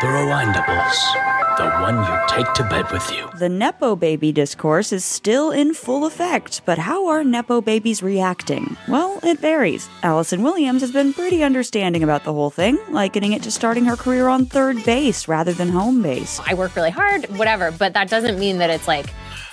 The Rewindables. The one you take to bed with you. The Nepo baby discourse is still in full effect, but how are Nepo babies reacting? Well, it varies. Allison Williams has been pretty understanding about the whole thing, likening it to starting her career on third base rather than home base. I work really hard, whatever, but that doesn't mean that it's like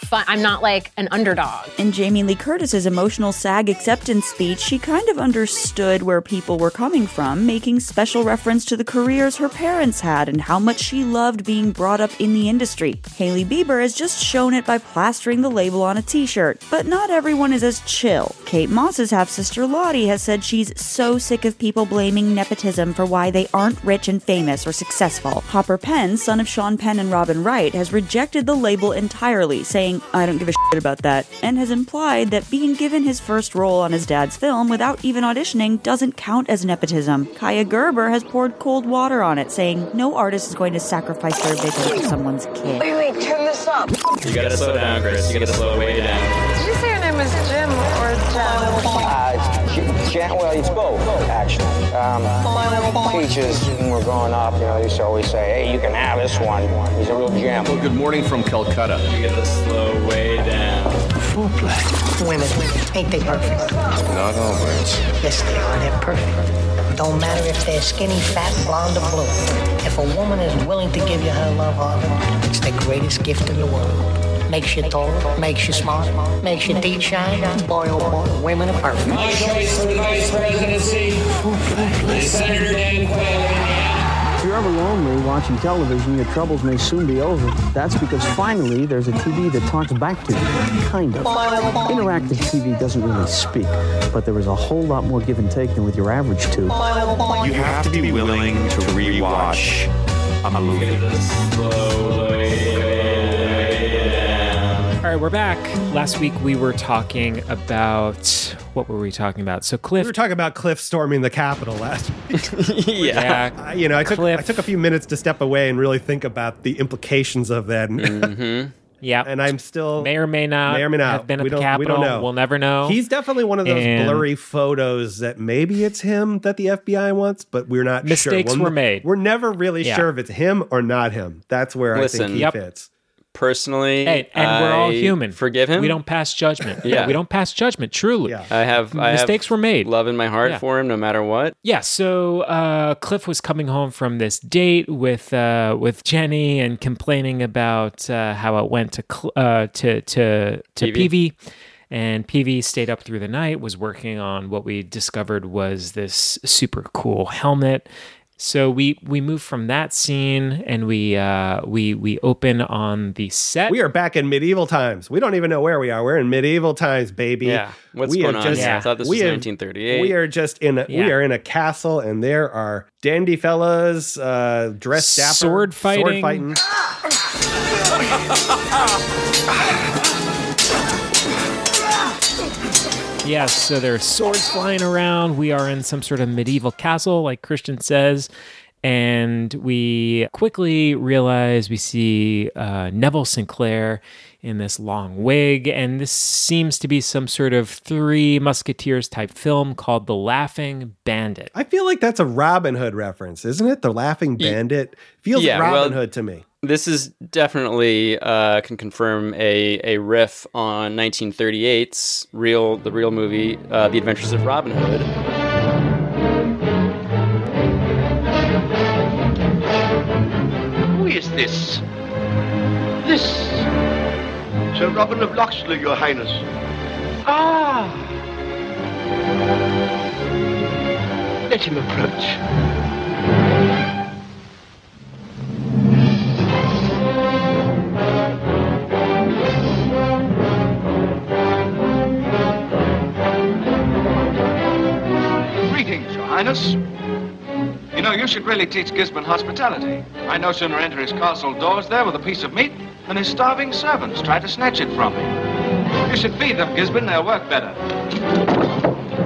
fun. I'm not like an underdog. In Jamie Lee Curtis's emotional SAG acceptance speech, she kind of understood where people were coming from, making special reference to the careers her parents had and how much she loved being brought up in the industry. Hailey Bieber has just shown it by plastering the label on a t-shirt. But not everyone is as chill. Kate Moss's half-sister Lottie has said she's so sick of people blaming nepotism for why they aren't rich and famous or successful. Hopper Penn, son of Sean Penn and Robin Wright, has rejected the label entirely, saying, I don't give a shit about that, and has implied that being given his first role on his dad's film without even auditioning doesn't count as nepotism. Kaia Gerber has poured cold water on it, saying no artist is going to sacrifice their vision for someone's kid. Wait, wait, turn this up. You gotta slow down, Chris. You gotta slow way down. Did you say your name was Jim or Jen? Uh, J- Jan- well, it's both, actually. Um, Peaches, when we're growing up, you know, they used to always say, hey, you can have this one. He's a real gem. Well, good morning from Calcutta. You gotta slow way down. Women, ain't they perfect? Not always. Yes, they are. They're perfect. Don't matter if they're skinny, fat, blonde, or blue. If a woman is willing to give you her love heart, it's the greatest gift in the world. Makes you taller, makes you smart, makes your teeth shine. Boy, oh boy, women are perfect. My choice for the vice presidency is Senator Dan Quayle. If you're ever lonely watching television, your troubles may soon be over. That's because finally there's a TV that talks back to you. Kind of. Interactive TV doesn't really speak, but there is a whole lot more give and take than with your average tube. You have to be willing to rewatch a movie. Right, we're back. Last week we were talking about what were we talking about? So Cliff, We were talking about Cliff storming the Capitol last week. yeah, I- you know, I took Cliff. I took a few minutes to step away and really think about the implications of that, and, Mm-hmm. yeah, and I'm still may or may not, may or may not have been at we the don't, we don't know. We'll never know. He's definitely one of those And- blurry photos that maybe it's him that the FBI wants, but we're not Mistakes sure. We're- were made. We're never really Yeah. sure if it's him or not him. That's where I think he Yep. fits. Personally, Hey, and we're all human. Forgive him. We don't pass judgment. Yeah. we don't pass judgment. Truly. Yeah. I have. I Mistakes have were made. Love in my heart Yeah. for him, no matter what. Yeah, so uh, Cliff was coming home from this date with uh, with Jenny and complaining about uh, how it went to cl- uh, to to to PV. PV. And PV stayed up through the night, was working on what we discovered was this super cool helmet. So we we move from that scene and we uh, we we open on the set. We are back in medieval times. We don't even know where we are. We're in medieval times, baby. Yeah. What's We going on? just- here? I thought this we was have- 1938. We are just in a we are in a castle, and there are dandy fellas uh, dressed dapper, Sword fighting. sword fighting. Yes, so there's swords flying around. We are in some sort of medieval castle, like Christian says. And we quickly realize we see uh, Neville Sinclair in this long wig. And this seems to be some sort of Three Musketeers type film called The Laughing Bandit. I feel like that's a Robin Hood reference, isn't it? The Laughing Bandit feels yeah, Robin well- Hood to me. This is definitely uh, can confirm a, a riff on 1938's real the real movie, uh, The Adventures of Robin Hood. Who is this? This. Sir Robin of Locksley, Your Highness. Ah! Let him approach. Highness. You know, you should really teach Gisborne hospitality. I no sooner enter his castle doors there with a piece of meat than his starving servants try to snatch it from me. You should feed them, Gisborne. They'll work better.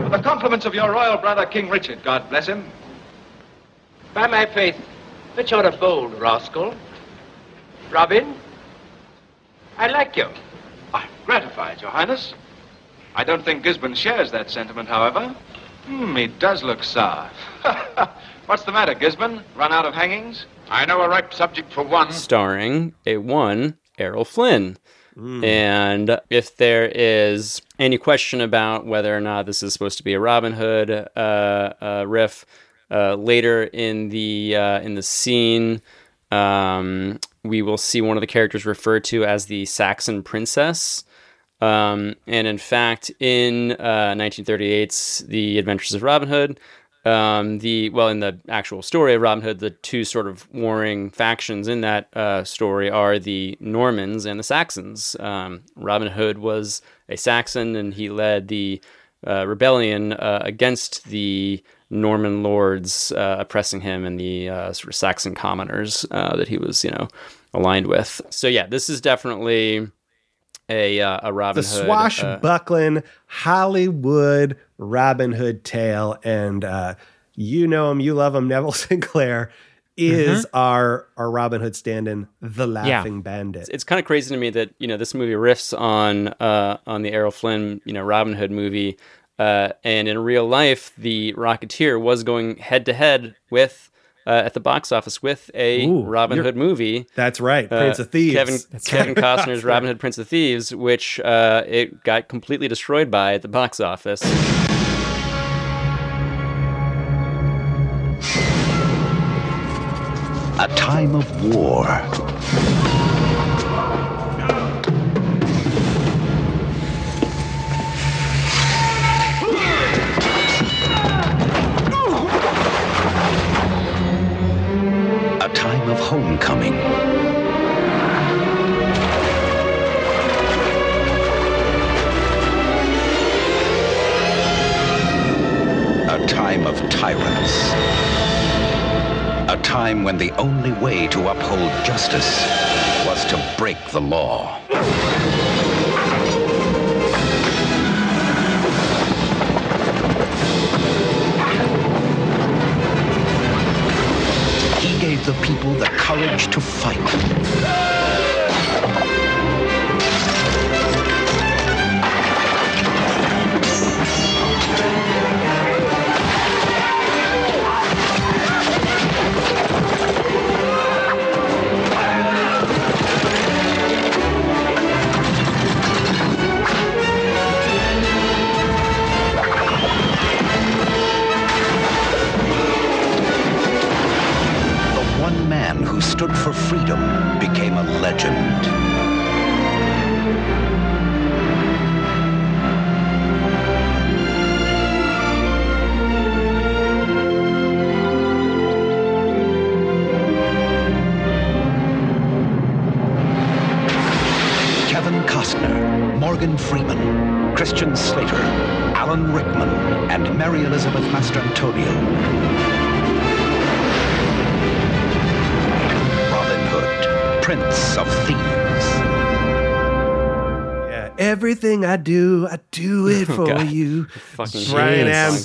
With the compliments of your royal brother, King Richard, God bless him. By my faith, but you're a bold rascal. Robin, I like you. I'm gratified, Your Highness. I don't think Gisborne shares that sentiment, however. Hmm, he does look sour. What's the matter, Gisborne? Run out of hangings? I know a ripe subject for one. starring a one Errol Flynn. And if there is any question about whether or not this is supposed to be a Robin Hood uh, uh, riff, uh, later in the uh, in the scene, um, we will see one of the characters referred to as the Saxon Princess. Um, and in fact, in uh, 1938's The Adventures of Robin Hood, um, the well, in the actual story of Robin Hood, the two sort of warring factions in that uh, story are the Normans and the Saxons. Um, Robin Hood was a Saxon, and he led the uh, rebellion uh, against the Norman lords uh, oppressing him and the uh, sort of Saxon commoners that he was, you know, aligned with. So yeah, this is definitely a uh, a Robin the Hood. uh, swashbuckling Hollywood Robin Hood tale, and uh, you know him, you love him. Neville Sinclair is our our Robin Hood stand-in, the Laughing Bandit. it's kind of crazy to me that you know this movie riffs on uh, on the Errol Flynn you know Robin Hood movie, uh, and in real life the Rocketeer was going head to head with uh, at the box office with a Ooh, Robin Hood movie. That's right, uh, Prince of Thieves. Kevin That's Kevin right. Costner's Robin. Hood Prince of Thieves, which uh, it got completely destroyed by at the box office. A time of war. Homecoming. A time of tyrants. A time when the only way to uphold justice was to break the law. The people the courage to fight.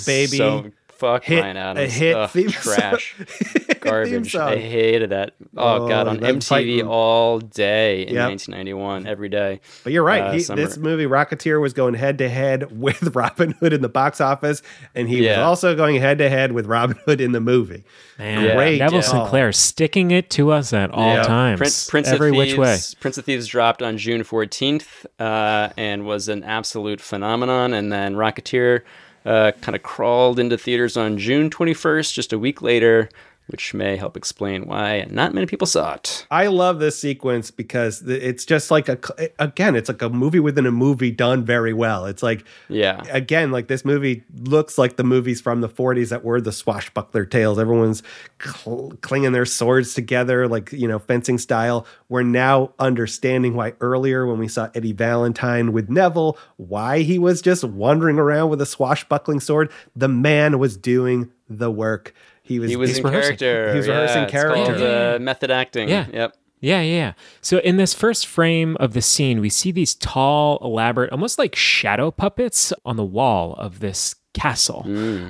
Baby. song. So fuck Hit- Bryan a Adams. hit Ugh, theme song. trash, garbage. song. I hated that. Oh, god, Oh, on MTV fighting- all day in Yep. 1991, every day. But you're right. Uh, he, this movie, Rocketeer, was going head to head with Robin Hood in the box office, and he was also going head to head with Robin Hood in the movie. Man, Great Neville call. Sinclair sticking it to us at all times, Prince, Prince every of Thieves, which way. Prince of Thieves dropped on June 14th uh, and was an absolute phenomenon. And then Rocketeer uh, kind of crawled into theaters on June 21st, just a week later, which may help explain why not many people saw it. I love this sequence because it's just like a again, it's like a movie within a movie done very well. It's like Yeah. again, like this movie looks like the movies from the 40s that were the swashbuckler tales. Everyone's cl- clinging their swords together, like, you know, fencing style. We're now understanding why earlier when we saw Eddie Valentine with Neville, why he was just wandering around with a swashbuckling sword. The man was doing the work. He was, He was in rehearsing. character. He was Yeah, rehearsing it's character. called, uh, method acting. Yeah. Yep. Yeah, yeah, yeah. So in this first frame of the scene, we see these tall, elaborate, almost like shadow puppets on the wall of this castle,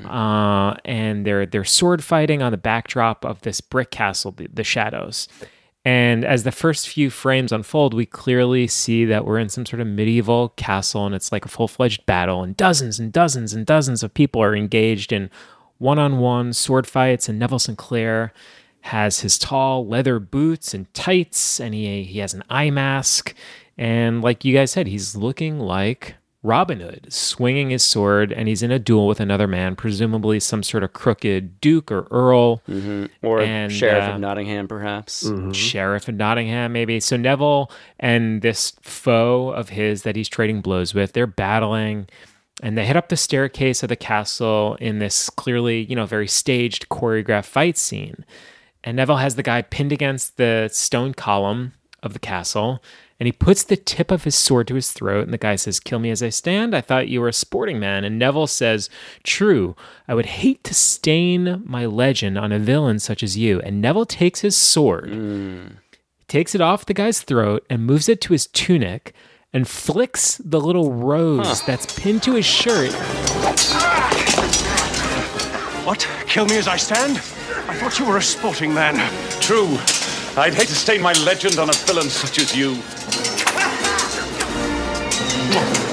uh, and they're they're sword fighting on the backdrop of this brick castle, the, the shadows. And as the first few frames unfold, we clearly see that we're in some sort of medieval castle, and it's like a full fledged battle, and dozens and dozens and dozens of people are engaged in one on one sword fights, and Neville Sinclair has his tall leather boots and tights, and he, he has an eye mask. And like you guys said, he's looking like Robin Hood, swinging his sword, and he's in a duel with another man, presumably some sort of crooked duke or earl. Mhm. Or And, Sheriff uh, of Nottingham, perhaps. Sheriff of Nottingham, maybe. So Neville and this foe of his that he's trading blows with, they're battling and they head up the staircase of the castle in this clearly, you know, very staged, choreographed fight scene. And Neville has the guy pinned against the stone column of the castle, and he puts the tip of his sword to his throat. And the guy says, Kill me as I stand. I thought you were a sporting man. And Neville says, True, I would hate to stain my legend on a villain such as you. And Neville takes his sword, mm. takes it off the guy's throat, and moves it to his tunic. And flicks the little rose that's pinned to his shirt What? Kill me as I stand? I thought you were a sporting man. True. I'd hate to stain my legend on a villain such as you.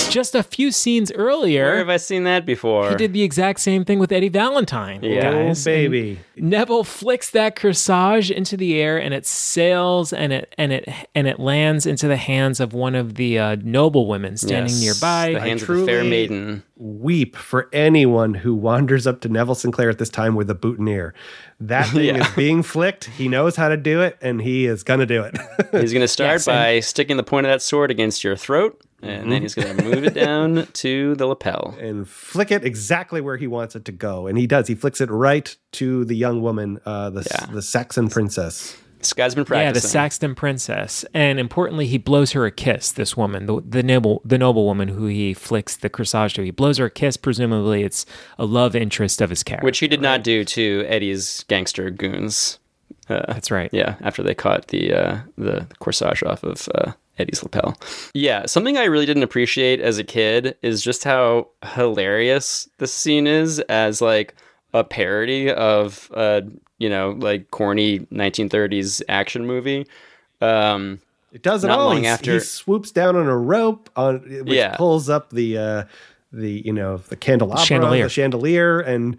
Just a few scenes earlier. Where have I seen that before? He did the exact same thing with Eddie Valentine. Yeah. guys. Oh, baby. And Neville flicks that corsage into the air, and it sails and it and it and it lands into the hands of one of the uh, noble women standing Yes, nearby. the hands of the fair maiden. Weep for anyone who wanders up to Neville Sinclair at this time with a boutonniere. That thing Yeah. is being flicked. He knows how to do it, and he is gonna do it. He's going to start Yes, and- by sticking the point of that sword against your throat, and Mm-hmm. then he's going to move it down to the lapel. and flick it exactly where he wants it to go, and he does. He flicks it right to the young woman, uh, the Yeah. the Saxon princess. This guy's been Yeah, the practicing. Saxton princess, and importantly, he blows her a kiss. This woman, the, the noble, the noble woman who he flicks the corsage to, he blows her a kiss. Presumably, it's a love interest of his character. which he did not do to Eddie's gangster goons. Uh, That's right. Yeah, after they caught the uh, the corsage off of uh, Eddie's lapel. Yeah, something I really didn't appreciate as a kid is just how hilarious this scene is as like a parody of uh, you know like corny 1930s action movie. Um, It does it Not all. long He's- after- he swoops down on a rope on which Yeah. pulls up the uh, the you know the candelabra, Chandelier. the chandelier, and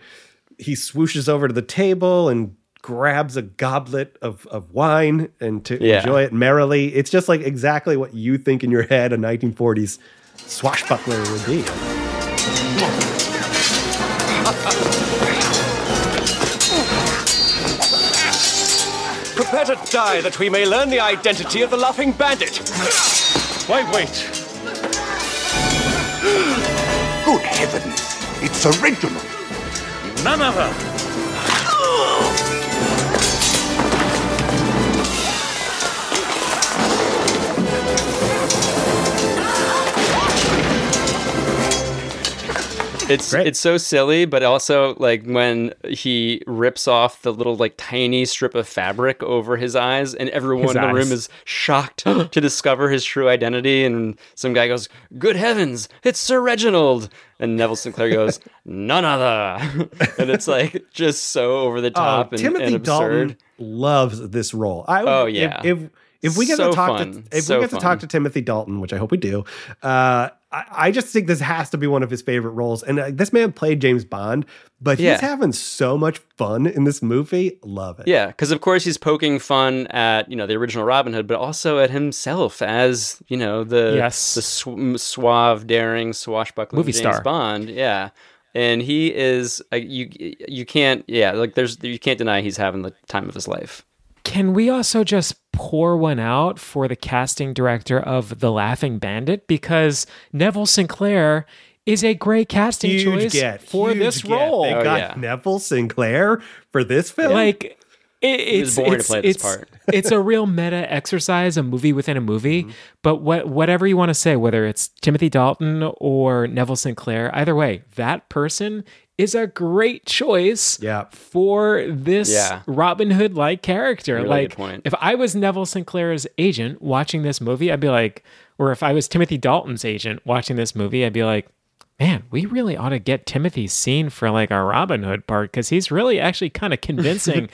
he swooshes over to the table and grabs a goblet of, of wine and to Yeah. enjoy it merrily. It's just like exactly what you think in your head a 1940s swashbuckler would be. Prepare to die that we may learn the identity of the laughing bandit. Why wait? Good heavens, it's original. None other. It's it's so silly, but also like when he rips off the little like tiny strip of fabric over his eyes, and everyone His in the eyes. room is shocked to discover his true identity. And some guy goes, "Good heavens, it's Sir Reginald!" And Neville Sinclair goes, "None other." and it's like just so over the top Oh, and, Timothy and absurd. Dalton loves this role. I Oh, if- yeah. If if, we get So to talk fun. to if So we get to fun. talk to Timothy Dalton, which I hope we do, uh, I, I just think this has to be one of his favorite roles. And uh, this man played James Bond, but he's Yeah. having so much fun in this movie. Love it. Yeah, because of course he's poking fun at you know the original Robin Hood, but also at himself as you know the Yes. the sw- suave, daring, swashbuckling Movie James star. Bond. Yeah, and he is uh, you you can't yeah like there's you can't deny he's having the time of his life. Can we also just pour one out for the casting director of The Laughing Bandit? Because Neville Sinclair is a great casting Huge choice get for huge this get. role. They Oh, got yeah. Neville Sinclair for this film. like it, He it's was born to it's, play this it's, part. it's a real meta exercise, a movie within a movie. Mm-hmm. But what whatever you want to say, whether it's Timothy Dalton or Neville Sinclair, either way, that person is a great choice Yeah. for this Yeah. Robin Hood like character. Really like if I was Neville Sinclair's agent watching this movie, I'd be like, or if I was Timothy Dalton's agent watching this movie, I'd be like, man, we really ought to get Timothy's scene for like our Robin Hood part because he's really actually kind of convincing.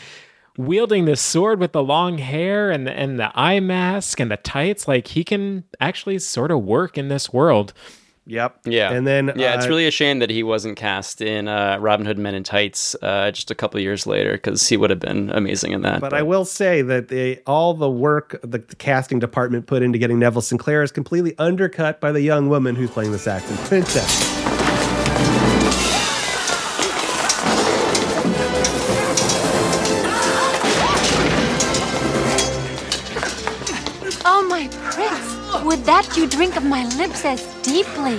Wielding this sword with the long hair and the, and the eye mask and the tights, like he can actually sort of work in this world. Yep. Yeah. And then yeah, it's uh, really a shame that he wasn't cast in uh, Robin Hood Men in Tights uh, just a couple years later because he would have been amazing in that. But I will say that they, all the work the, the casting department put into getting Neville Sinclair is completely undercut by the young woman who's playing the Saxon princess. Prince, would that you drink of my lips as deeply?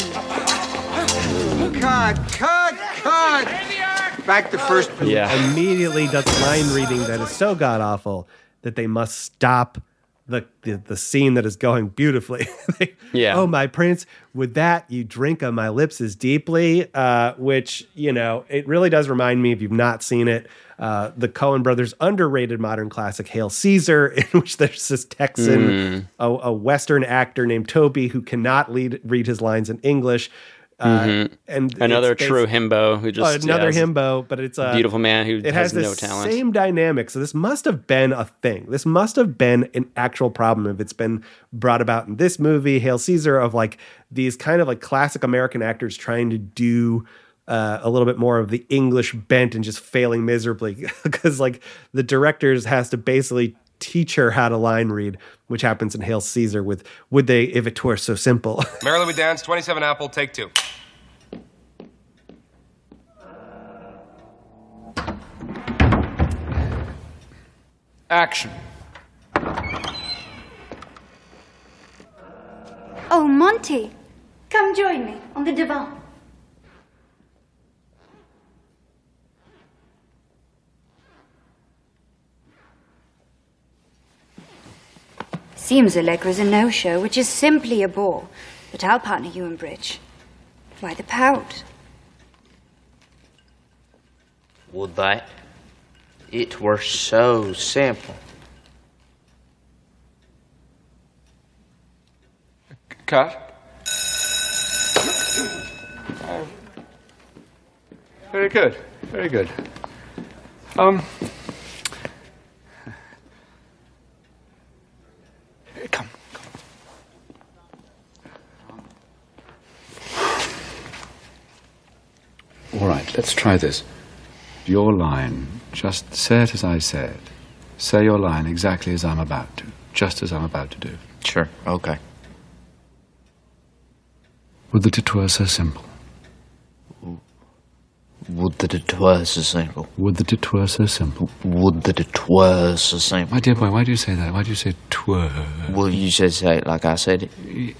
Cut, cut, cut! Back to first. who immediately does line reading that is so god awful that they must stop the, the the scene that is going beautifully. They- Yeah. Oh my prince, with that you drink on my lips as deeply, uh, which you know it really does remind me if you've not seen it. Uh, the Coen brothers' underrated modern classic Hail Caesar, in which there's this Texan, Mm. a, a Western actor named Toby who cannot lead, read his lines in English. Uh, Mhm. And another true himbo who just another yeah, himbo, but it's a beautiful man who it has, has, no talent. same dynamic. So this must have been a thing. This must have been an actual problem if it's been brought about in this movie, Hail Caesar, of like these kind of like classic American actors trying to do uh, a little bit more of the English bent and just failing miserably because like the directors has to basically teach her how to line read, which happens in Hail Caesar with would they if it were so simple. Marilyn, we dance. 27 Apple, take two. Action. Oh, Monty, come join me on the divan. Seems Allegra's a no-show, which is simply a bore. But I'll partner you in bridge. Why the pout? Would that? It were so simple. Cut. Very good. Very good. Um. Come. All right, let's try this. Your line, just say it as I say it. Say your line exactly as I'm about to, just as I'm about to do. Sure, okay. Would that it were so simple. Would that it were so simple. Would that it were so simple. Would that it were so simple. My dear boy, why do you say that? Why do you say twere? Well, you should say it like I said it.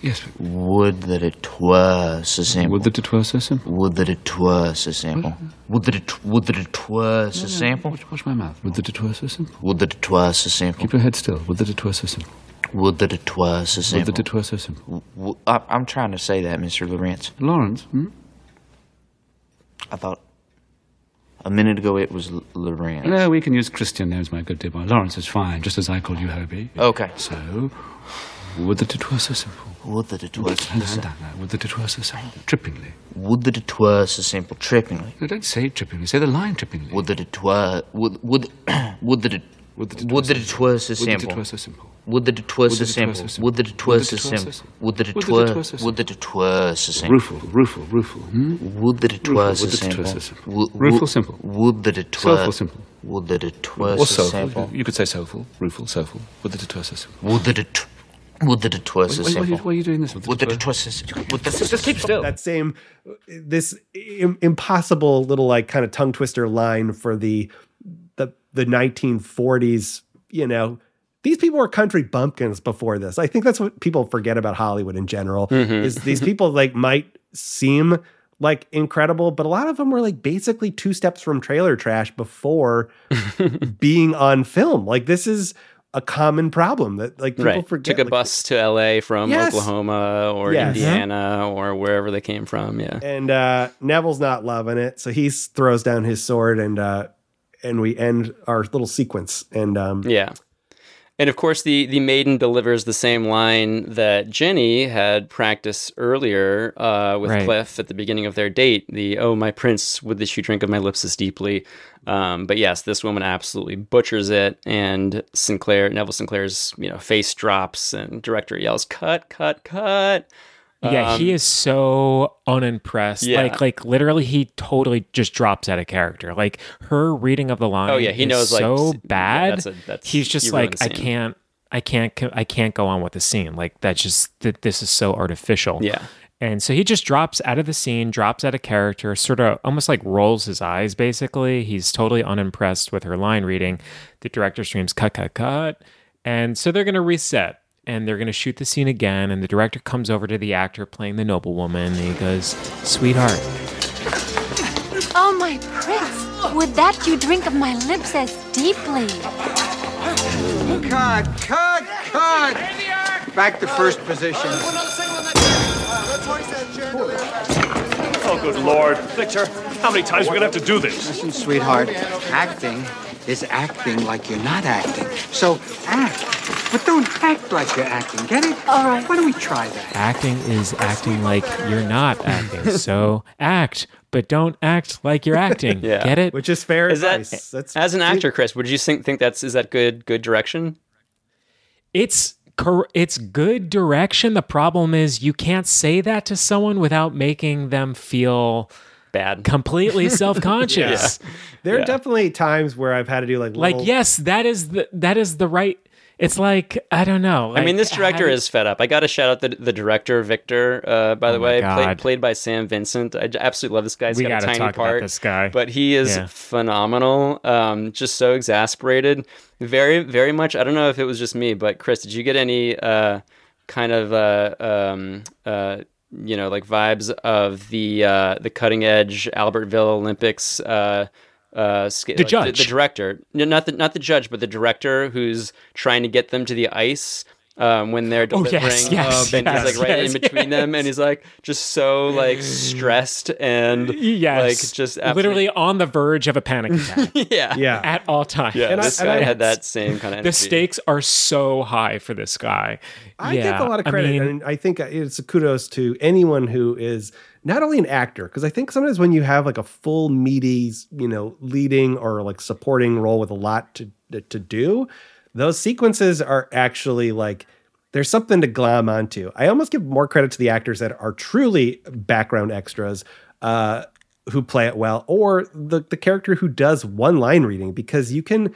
Yes. Would that it were so simple. Would that it were so simple. Would that it were so simple. Would that it would that it were so No, no, simple. Watch, watch my mouth. Would that it were so simple. Would that it were so simple. Keep your head still. Would that it were so simple. Would that it were so Would that it were so simple. W- I, I'm trying to say that, Mr. Lawrence. Lawrence, hmm? I thought a minute ago it was L- Lawrence. No, we can use Christian names, my good dear boy. Lawrence is fine, just as I call you Hobie. Okay. So, would that it were so simple. Would that it were so simple. no. Would that it were so simple. Trippingly. Would that it were so simple. Trippingly. No, don't say trippingly. Say the line trippingly. Would that it were. Would would would that it. Would that it Would were that so it Would that it simple. were so simple. Would that it were Would so that it were simple. Would that it were so simple. Would that it Would were. that so Would that it were so simple. Rueful, rueful, rueful. Hmm? Would that it Rueful, were so would that it were simple. Would- Rueful, simple. Would that it were. Soulful, simple. Would that it were Or so soulful. simple. You could say soulful, rueful, soulful. Would that it were so simple. Would that it. Would that it were so Why- why- why are you- simple. why are you doing this? Would Would that that it it were so simple. Would that just keep still. that same this Im- impossible little like kind of tongue twister line for the the the 1940s you know these people were country bumpkins before this i think that's what people forget about hollywood in general Mhm. is these people like might seem like incredible but a lot of them were like basically two steps from trailer trash before being on film like this is a common problem that like people right. forget Took a like, bus to LA from Yes. Oklahoma or Yes. Indiana or wherever they came from. Yeah. and uh Neville's not loving it, so he throws down his sword and uh and we end our little sequence. And um Yeah. And of course, the, the maiden delivers the same line that Jenny had practiced earlier uh, with Right. Cliff at the beginning of their date. The "Oh, my prince, would that you drink of my lips as deeply?" Um, but yes, this woman absolutely butchers it, and Sinclair, Neville Sinclair's you know face drops, and director yells, "Cut! Cut! Cut!" Yeah, he Um, is so unimpressed. Yeah. Like, like literally, he totally just drops out of character. Like her reading of the line. Oh, yeah, he is knows, like, so yeah, bad. that's a- that's- He's just like, I can't, I can't, I can't go on with the scene. Like that's just that this is so artificial. Yeah. And so he just drops out of the scene, drops out of character, sort of almost like rolls his eyes, basically. He's totally unimpressed with her line reading. The director screams, cut, cut, cut. And so they're going to reset and they're going to shoot the scene again. And the director comes over to the actor playing the noblewoman and he goes, Sweetheart, Oh, my prince, would that you drink of my lips as deeply? Cut, cut, cut! Back to first position. Oh, good lord. Victor, how many times are we gonna have to do this? Listen, sweetheart, acting is acting like you're not acting. So act, but don't act like you're acting. Get it? All right. Why don't we try that? acting is acting like you're not acting. so act, but don't act like you're acting. Yeah. Get it? Which is fair Is that advice. That's as an actor, Chris? Would you think think that's is that good good direction? It's it's good direction. The problem is you can't say that to someone without making them feel bad, completely self-conscious. There are Yeah. definitely times where I've had to do like Like yes, that is the that is the right. It's like I don't know. I mean, this director is fed up. I got to shout out the the director Victor. Uh, by the Oh my way, God. played, played by Sam Vincent. I j- absolutely love this guy. He's We got a gotta tiny talk about part. this guy. but he is Yeah. phenomenal. Um, just so exasperated. Very, very much. I don't know if it was just me, but Chris, did you get any uh, kind of uh, um, uh, you know like vibes of the uh, the cutting edge Albertville Olympics? Uh, uh, The like, judge. the, director, no, not the not the judge, but the director who's trying to get them to the ice um, when they're Oh, delivering. yes, yes, and yes, he's like right yes, in between them, and he's like just so like stressed and Yes, like just absolutely- literally on the verge of a panic attack. yeah, Yeah. at all times. yeah. And I- this and guy I- had that same kind of The stakes are so high for this guy. I yeah, give a lot of I credit, mean, and I think it's a kudos to anyone who is not only an actor, because I think sometimes when you have like a full meaty, you know, leading or like supporting role with a lot to to do, those sequences are actually like there's something to glom onto. I almost give more credit to the actors that are truly background extras. Uh, who play it well, or the the character who does one line reading, because you can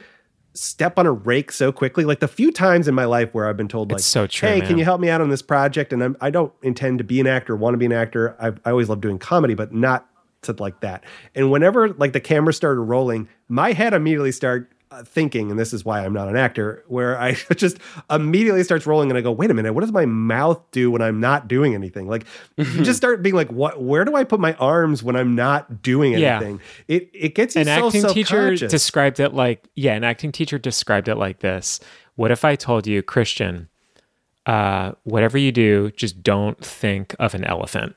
step on a rake so quickly. Like the few times in my life where I've been told, like, so true, hey, man. can you help me out on this project? And I'm, I don't intend to be an actor, want to be an actor. I, I always love doing comedy, but not to like that. And whenever like the camera started rolling, my head immediately started Uh, thinking, and this is why I'm not an actor, where I just immediately starts rolling and I go, wait a minute, what does my mouth do when I'm not doing anything? Like you just mm-hmm. start being like, what, where do I put my arms when I'm not doing anything? Yeah. anything? It, it gets you an so acting teacher described it like yeah an acting teacher described it like this what if i told you christian uh, whatever you do just don't think of an elephant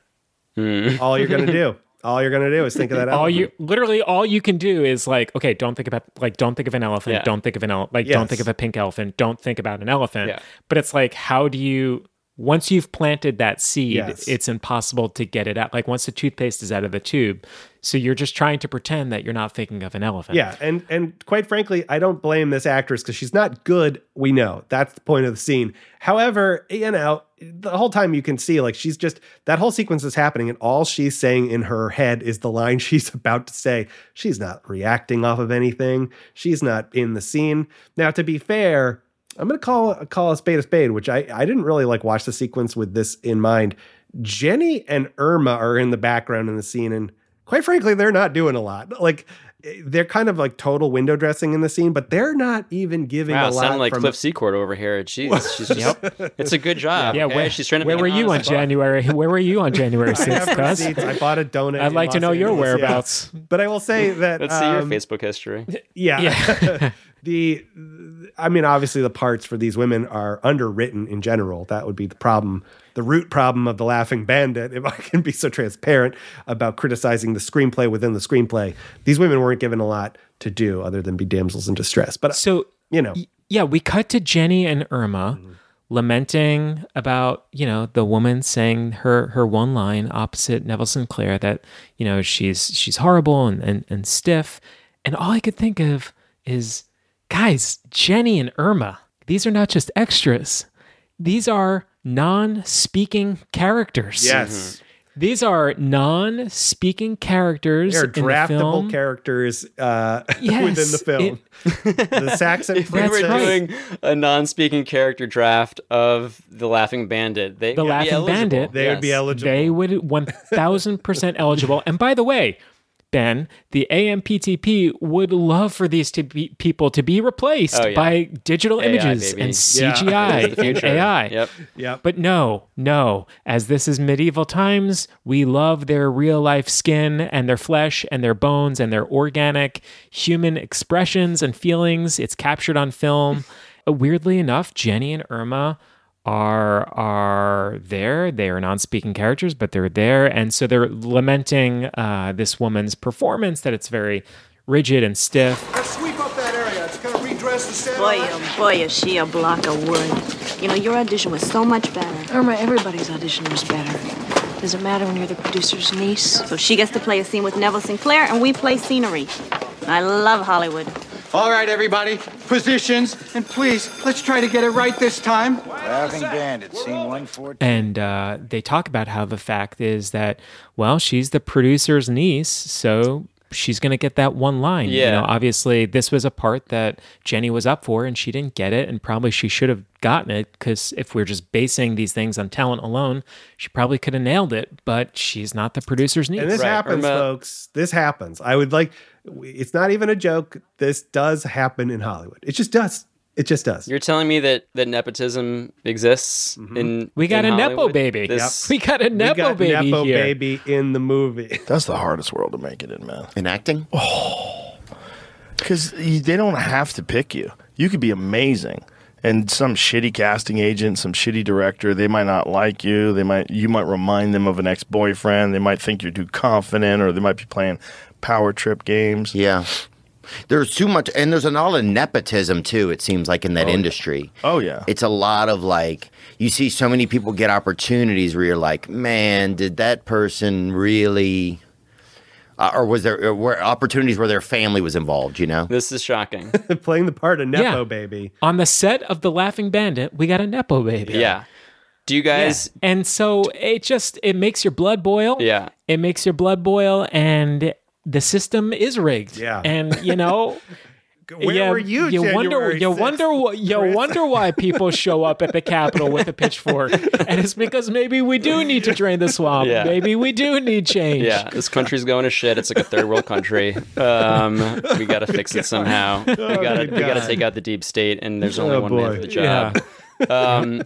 mm. all you're gonna do. All you're gonna do is think of that. all elephant. you literally all you can do is like okay don't think about like don't think of an elephant Yeah. don't think of an elephant like don't think of a pink elephant don't think about an elephant Yeah. but it's like how do you once you've planted that seed Yes. it's impossible to get it out like once the toothpaste is out of the tube so you're just trying to pretend that you're not thinking of an elephant Yeah, and and quite frankly, I don't blame this actress because she's not good. We know that's the point of the scene. However, you know, the whole time you can see like she's just that whole sequence is happening, and all she's saying in her head is the line she's about to say. She's not reacting off of anything. She's not in the scene. Now, to be fair, I'm gonna call call a spade a spade, which I I didn't really like watch the sequence with this in mind. Jenny and Irma are in the background in the scene, and quite frankly, they're not doing a lot. Like they're kind of like total window dressing in the scene, but they're not even giving Wow, a lot. sounding like from, Cliff Secord over here. Jeez, she's just, it's a good job. Yeah, okay? where, she's trying to. where were you on. January? Where were you on January I have 6th, Gus? I bought a donut. I'd in like to Los know your Angeles, yeah. whereabouts. But I will say that Let's see your um, Facebook history. Yeah. Yeah. the I mean, obviously the parts for these women are underwritten in general. That would be the problem, the root problem of the Laughing Bandit. If I can be so transparent about criticizing the screenplay within the screenplay, these women weren't given a lot to do other than be damsels in distress. But So you know, yeah, we cut to Jenny and Irma mm-hmm. lamenting about you know the woman saying her her one line opposite Neville Sinclair that you know she's she's horrible and and, and stiff, and all I could think of is guys Jenny and Irma. These are not just extras; these are non-speaking characters. Yes. These are non-speaking characters They're in the draftable film. characters uh, Yes, within the film. the Saxon If we were doing a non-speaking character draft of the Laughing Bandit, they the would be Laughing. Bandit, They would be eligible. They would 1000% eligible. And by the way, Ben, the AMPTP would love for these to be people to be replaced Oh, yeah. by digital AI, images baby. and CGI It's the and. AI. Yep. Yep. But no, no. As this is medieval times, we love their real life skin and their flesh and their bones and their organic human expressions and feelings. It's captured on film. Weirdly enough, Jenny and Irma are are there. They are non-speaking characters, but they're there, and so they're lamenting uh, this woman's performance that it's very rigid and stiff. Let's sweep up that area. It's gonna redress the set. Boy, oh boy, is she a block of wood. You know, your audition was so much better. Irma, everybody's audition was better. Does it matter when you're the producer's niece? So she gets to play a scene with Neville Sinclair, and we play scenery. I love Hollywood. All right, everybody, positions, and please, let's try to get it right this time. Laughing Bandit, scene 114. And uh, they talk about how the fact is that, well, she's the producer's niece, so she's going to get that one line. You Yeah. know, obviously, this was a part that Jenny was up for, and she didn't get it, and probably she should have gotten it because if we're just basing these things on talent alone, she probably could have nailed it, but she's not the producer's niece. And this happens, folks. This happens. I would like. It's not even a joke. This does happen in Hollywood. It just does. It just does. You're telling me that that nepotism exists mm-hmm. in We got in a Nepo baby. This- We got a nepo We Nepo got baby Nepo here. baby in the movie. That's the hardest world to make it in, man. In acting? Oh. Because they don't have to pick you. You could be amazing. And some shitty casting agent, some shitty director, they might not like you. They might you might remind them of an ex boyfriend. They might think you're too confident, or they might be playing power trip games. Yeah. There's too much, and there's a lot of nepotism too. It seems like in that Oh, yeah. industry. Oh yeah. It's a lot of like you see so many people get opportunities where you're like, man, did that person really, uh, or was there or were opportunities where their family was involved? You know, This is shocking. Playing the part of Nepo Yeah. baby. On the set of The Laughing Bandit, we got a Nepo baby. Yeah. Do you guys? Yeah. And so it just it makes your blood boil. Yeah. It makes your blood boil and the system is rigged. Yeah. And you know Where yeah, were you? You wonder January you wonder wh- you Chris? wonder why people show up at the Capitol with a pitchfork. And it's because maybe we do need to drain the swamp. Yeah. Maybe we do need change. Yeah, this country's going to shit. It's like a third world country. Um, we got to fix it somehow. We Oh, got to we got to take out the deep state, and there's only Oh, one man boy. for the job. Um,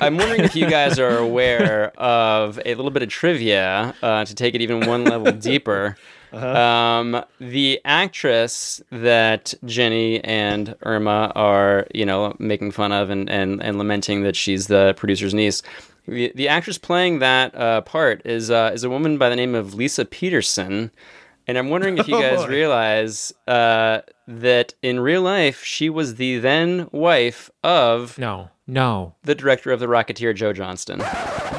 I'm wondering if you guys are aware of a little bit of trivia uh, to take it even one level deeper. Um, the actress that Jenny and Irma are, you know, making fun of and, and, and lamenting that she's the producer's niece. The, the actress playing that uh, part is uh, is a woman by the name of Lisa Peterson, and I'm wondering if you Oh, guys boy. realize uh, that in real life she was the then wife of No. No. the director of The Rocketeer, Joe Johnston.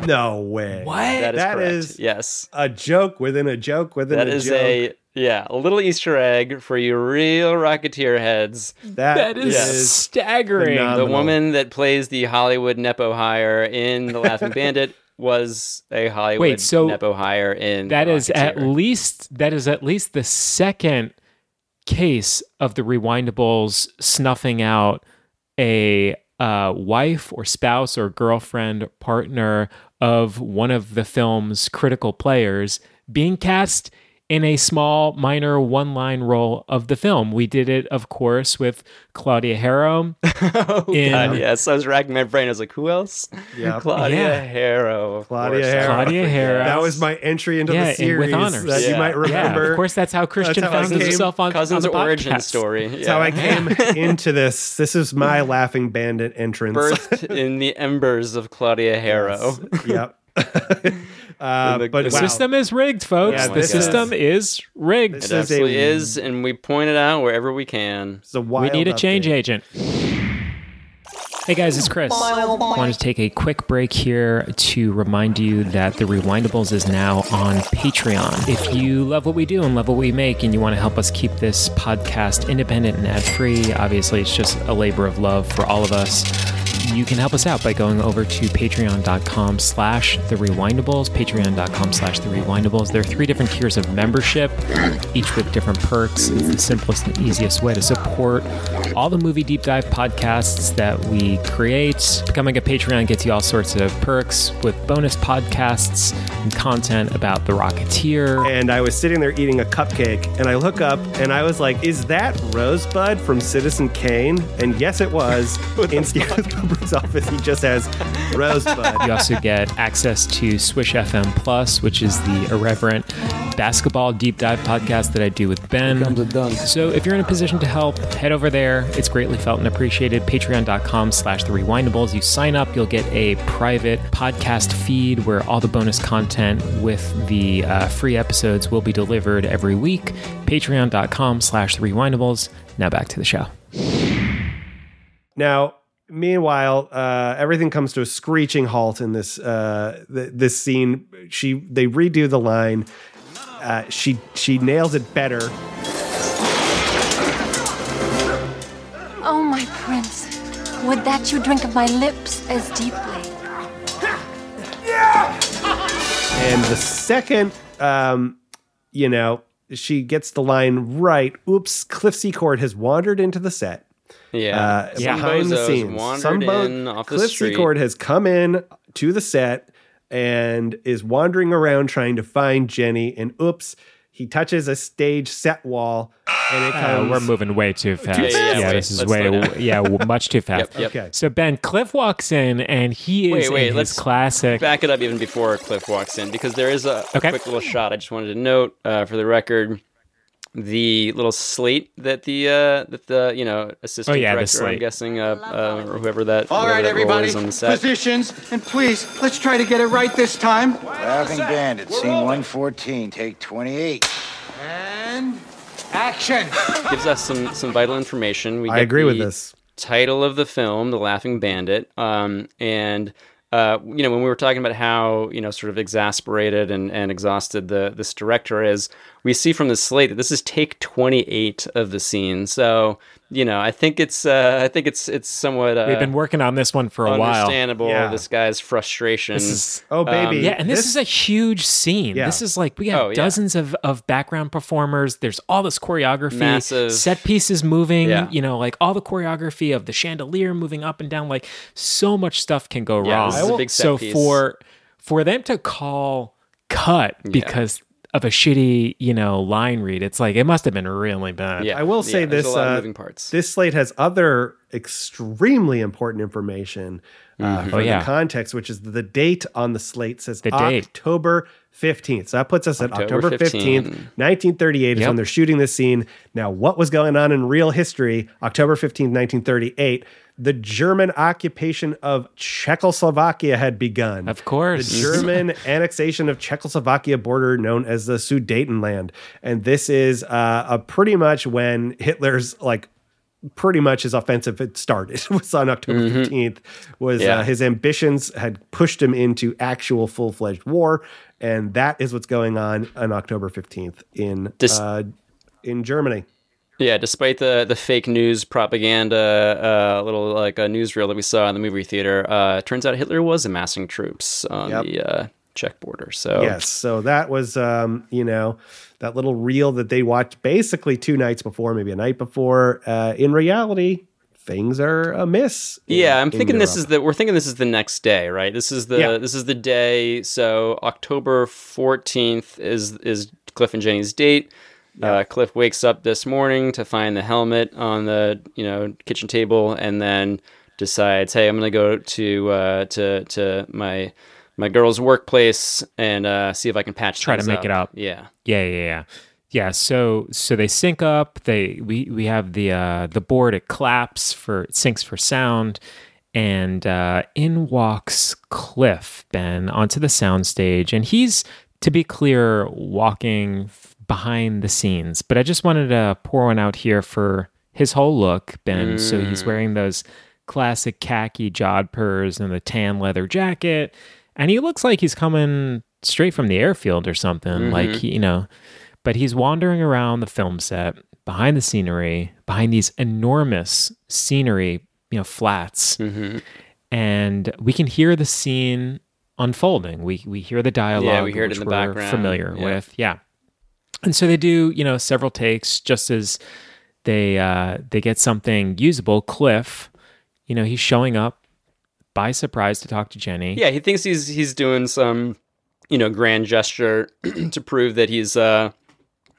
No way. What? That is That correct. is yes. a joke within a joke within That a is joke. a yeah, a little Easter egg for you real Rocketeer heads. That is Yes. staggering. phenomenal. The woman that plays the Hollywood Nepo hire in The Laughing Bandit was a Hollywood Wait, so Nepo hire in That The is at least that is at least the second case of the rewindables snuffing out a uh, wife or spouse or girlfriend partner of one of the film's critical players being cast in a small minor one line role of the film we did it of course with claudia harrow Oh, in God, yes. I was racking my brain. I was like, who else? Yeah. Claudia Yeah. Harrow. Claudia. Harrow. Claudia Harrow. That was my entry into Yeah, the and series with honors. that you might remember. Yeah, of course, that's how Christian how found came- himself on, Cousin's on the origin podcast. story. That's how I came into this. This is my Laughing Bandit entrance. Birthed in the embers of Claudia Harrow. yep. uh, The- but The wow. system is rigged, folks. Yeah, the system is rigged. It This is absolutely is, and we point it out wherever we can. It's a We need a change update. agent. Hey guys, it's Chris. I wanted to take a quick break here to remind you that The Rewindables is now on Patreon. If you love what we do and love what we make and you want to help us keep this podcast independent and ad free, obviously it's just a labor of love for all of us. You can help us out by going over to patreon.com slash the rewindables, patreon.com slash the rewindables. There are three different tiers of membership, each with different perks. It's the simplest and easiest way to support all the movie deep dive podcasts that we create. Becoming a Patreon gets you all sorts of perks with bonus podcasts and content about the Rocketeer. And I was sitting there eating a cupcake, and I look up and I was like, "Is that Rosebud from Citizen Kane?" And yes, it was. In Steve Cooper's office, he just has Rosebud. You also get access to Swish FM Plus, which is the irreverent basketball deep dive podcast that I do with Ben. So if you're in a position to help, head over there. It's greatly felt and appreciated. Patreon.com slash the rewindables. You sign up, you'll get a private podcast feed where all the bonus content with the uh, free episodes will be delivered every week. Patreon.com slash the rewindables. Now back to the show. Now, meanwhile, uh, everything comes to a screeching halt in this uh, th- this scene. She they redo the line. Uh, she she nails it better. Oh, my prince. Would that you drink of my lips as deeply? And the second, um, you know, she gets the line right. Oops, Cliff Secord has wandered into the set. Yeah. uh, Some behind the scenes. wandered bo- in off the Cliff street. Secord has come in to the set and is wandering around trying to find Jenny. And oops, he touches a stage set wall, and it Uh, comes. we're moving way too fast. fast? Yeah, Yeah, this wait, is way, yeah, much too fast. Yep, yep. Okay. So Ben Cliff walks in, and he is Wait, wait, in let's his classic. back it up even before Cliff walks in because there is a, a Okay. quick little shot. I just wanted to note uh, for the record the little slate that the uh, that the you know assistant Oh, yeah, the director, I'm guessing, uh, uh, or whoever that All whatever right, that everybody, on the set. positions, and please, let's try to get it right this time. Laughing Bandit, scene 114, take 28. And action. gives us some some vital information. We I get agree with this. Title of the film, The Laughing Bandit, um, and uh, you know when we were talking about how you know sort of exasperated and, and exhausted the this director is, we see from the slate that this is take twenty eight of the scene. So you know I think it's uh, I think it's it's somewhat uh, We've been working on this one for a while. understandable. Yeah. This guy's frustration. This is oh baby, yeah, and this, is a huge scene. Yeah. This is like we have Oh, yeah. dozens of, of background performers. There's all this choreography, Massive. set pieces moving. Yeah. You know, like all the choreography of the chandelier moving up and down. Like so much stuff can go Yeah, wrong. this is a big set so piece. for for them to call cut because of a shitty you know line read, it's like it must have been really bad. I will say this: uh, this slate has other extremely important information uh, Mhm. for Oh, yeah. the context, which is the date on the slate says The date. October fifteenth. So that puts us at October October fifteenth, 15. nineteen thirty-eight, is when they're shooting this scene. Now, what was going on in real history? October fifteenth, nineteen thirty-eight. The German occupation of Czechoslovakia had begun. Of course. The German annexation of Czechoslovakia border known as the Sudetenland. And this is uh, a pretty much when Hitler's like pretty much his offensive had started it was on October Mhm. 15th was Yeah. uh, his ambitions had pushed him into actual full-fledged war and that is what's going on on October 15th in Dis- uh, in Germany. Yeah, despite the the fake news propaganda, uh, little like a newsreel that we saw in the movie theater, uh, turns out Hitler was amassing troops on Yep. the uh, Czech border. So Yes, so that was um, you know that little reel that they watched basically two nights before, maybe a night before. Uh, in reality, things are amiss. in- Yeah, I'm thinking this is the we're thinking this is the next day, right? This is the Yeah. this is the day. So October 14th is is Cliff and Jenny's date. Uh, Cliff wakes up this morning to find the helmet on the you know kitchen table, and then decides, hey, I'm gonna go to uh, to to my my girl's workplace and uh, see if I can patch try to make it up. Yeah. Yeah, yeah, yeah. Yeah, so so they sync up. They we we have the uh the board it claps for it syncs for sound and uh in walks Cliff Ben onto the soundstage and he's to be clear walking behind the scenes. But I just wanted to pour one out here for his whole look, Ben. So he's Mm. wearing those classic khaki jodhpurs and the tan leather jacket and he looks like he's coming straight from the airfield or something like Mhm. he, you know but he's wandering around the film set behind the scenery behind these enormous scenery you know flats Mm-hmm. and we can hear the scene unfolding. We we hear the dialogue. yeah, we hear it in the background, Familiar yeah. with, yeah. And so they do, you know, several takes just as they uh, they get something usable. Cliff, you know, he's showing up by surprise to talk to Jenny. Yeah, he thinks he's he's doing some, you know, grand gesture to prove that he's uh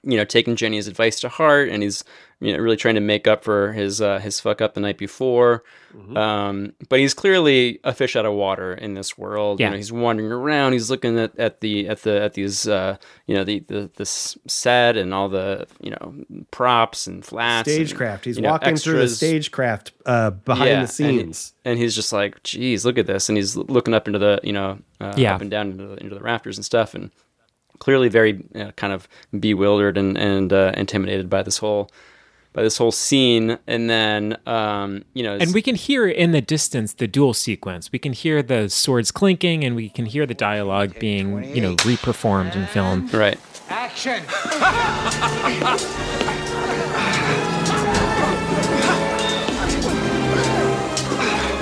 you know, taking Jenny's advice to heart and he's you know really trying to make up for his uh his fuck up the night before. Mm-hmm. Um but he's clearly a fish out of water in this world. Yeah. You know, he's wandering around, he's looking at, at the at the at these uh you know, the the this set and all the, you know, props and flats. and, Stagecraft. He's you know, walking through the stagecraft uh, behind Yeah, the scenes. and, and he's just like, "Geez, look at this!" And he's looking up into the, you know, uh, Yeah. up and down into the, into the rafters and stuff, and clearly very uh, kind of bewildered and and uh, intimidated by this whole by this whole scene. And then, um, you know, And we can hear in the distance the duel sequence. We can hear the swords clinking, and we can hear the dialogue being, you know, reperformed in film. Right. Action!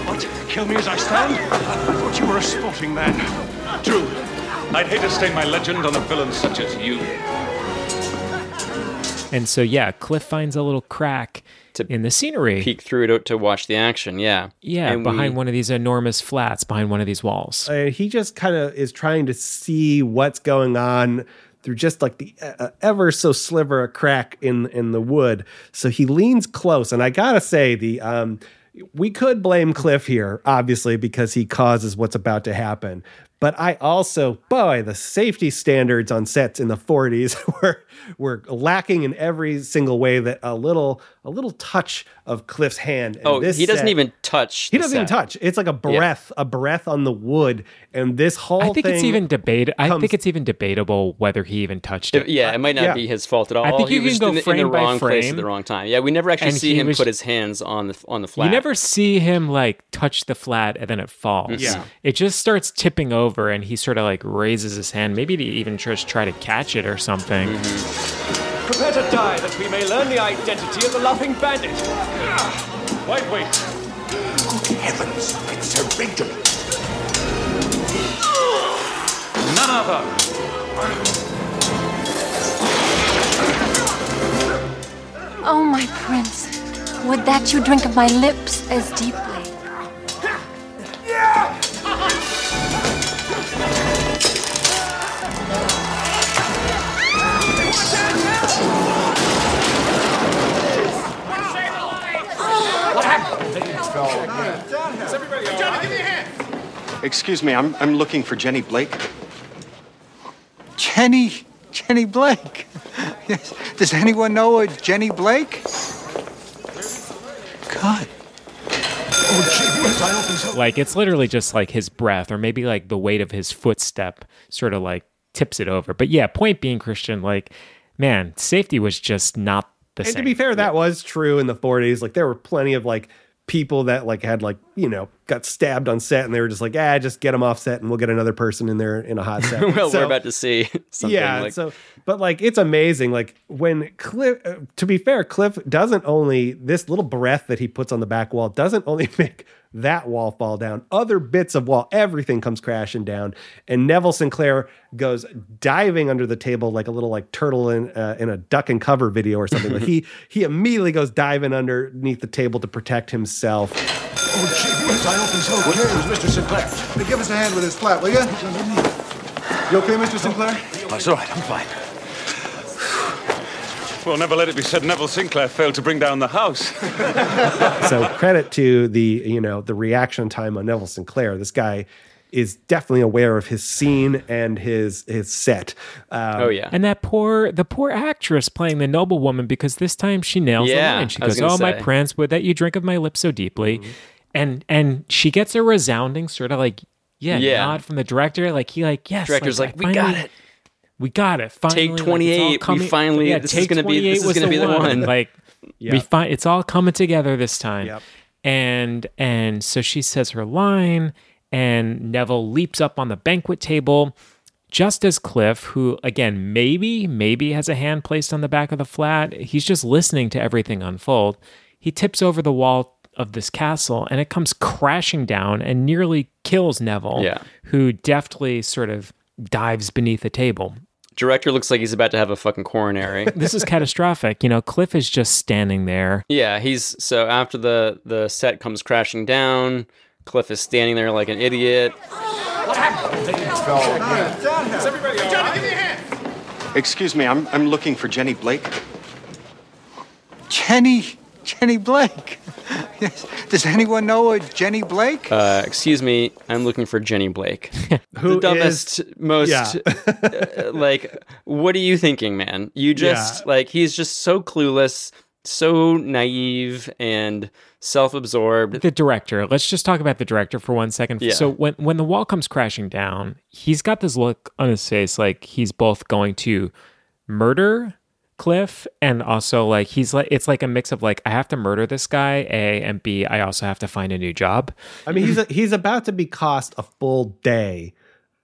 What? Kill me as I stand? I thought you were a sporting man. True. I'd hate to stain my legend on a villain such as you. And so, yeah, Cliff finds a little crack in the scenery. peek through it to, to watch the action. Yeah. Yeah, And behind we- one of these enormous flats, behind one of these walls. Uh, he just kind of is trying to see what's going on through just like the uh, ever so sliver of crack in in the wood. So he leans close, and I gotta say the um, we could blame Cliff here, obviously, because he causes what's about to happen. But I also, boy, the safety standards on sets in the 40s were were lacking in every single way. That a little a little touch of Cliff's hand. in Oh, this he doesn't set- even touch. He the doesn't even touch. It's like a breath, a breath on the wood, and this whole I think thing. it's even debate. I think it's even debatable whether he even touched it. yeah, it might not yeah. be his fault at all. I think he you was can go in the, in frame the by wrong place at frame. the wrong time. Yeah, we never actually And see him was- put his hands on the on the flat. You never see him like touch the flat and then it falls. Yeah. It just starts tipping over and he sort of like raises his hand, maybe to even just try to catch it or something. Prepare to die that we may learn the identity of the Laughing Bandit. Wait, wait. Good heavens, it's original. None other. Oh, my prince. Would that you drink of my lips as deeply. Excuse me, I'm, I'm looking for Jenny Blake. Jenny, Jenny Blake. Yes. Does anyone know a Jenny Blake? God. Oh, like it's literally just like his breath or maybe like the weight of his footstep sort of like tips it over. But yeah, point being Christian, like man, safety was just not the and same. to be fair, that was true in the 40s. Like there were plenty of like people that like had like you know got stabbed on set, and they were just like, ah, just get them off set, and we'll get another person in there in a hot set. well, So- we're about to see something yeah like so but like it's amazing like when cliff uh, to be fair cliff doesn't only this little breath that he puts on the back wall doesn't only make that wall fall down other bits of wall everything comes crashing down and neville sinclair goes diving under the table like a little like turtle in uh, in a duck and cover video or something like he he immediately goes diving underneath the table to protect himself Oh, gee whiz, I hope he's okay. Mr. Sinclair. Hey, give us a hand with his flat, will you? You okay, Mr. Sinclair? Oh, it's all right, I'm fine. Well, never let it be said Neville Sinclair failed to bring down the house. so credit to the you know the reaction time on Neville Sinclair. This guy is definitely aware of his scene and his his set. Um, Oh yeah. And that poor, the poor actress playing the noblewoman, because this time she nails Yeah, the line. She goes, "Oh, my say. Mm-hmm. prince, would that you drink of my lips so deeply?" And and she gets a resounding sort of like, yeah, Yeah. nod from the director. Like he like, yes, Director's I like, "We got it. We got it. Finally, Take like, it's 28. We finally- yeah, this is gonna be- this is gonna be the one. Like Yeah. we find it's all coming together this time. Yep. And and so she says her line, and Neville leaps up on the banquet table, just as Cliff, who again maybe maybe has a hand placed on the back of the flat, he's just listening to everything unfold. He tips over the wall of this castle and it comes crashing down and nearly kills Neville, Yeah. who deftly sort of dives beneath a table. Director looks like he's about to have a fucking coronary. This is catastrophic. You know, Cliff is just standing there. yeah, he's so after the the set comes crashing down, Cliff is standing there like an idiot. Excuse me, I'm, I'm looking for Jenny Blake. Jenny, Jenny Blake. Yes. Does anyone know a Jenny Blake? Uh, excuse me, I'm looking for Jenny Blake. Who the dumbest, is- most Yeah. uh, like, what are you thinking, man? You just like he's just so clueless, so naive and self-absorbed. The director. Let's just talk about the director for one second. Yeah. So when when the wall comes crashing down, he's got this look on his face like he's both going to murder Cliff and also like he's like it's like a mix of like I have to murder this guy A and B I also have to find a new job. I mean, he's a, he's about to be cost a full day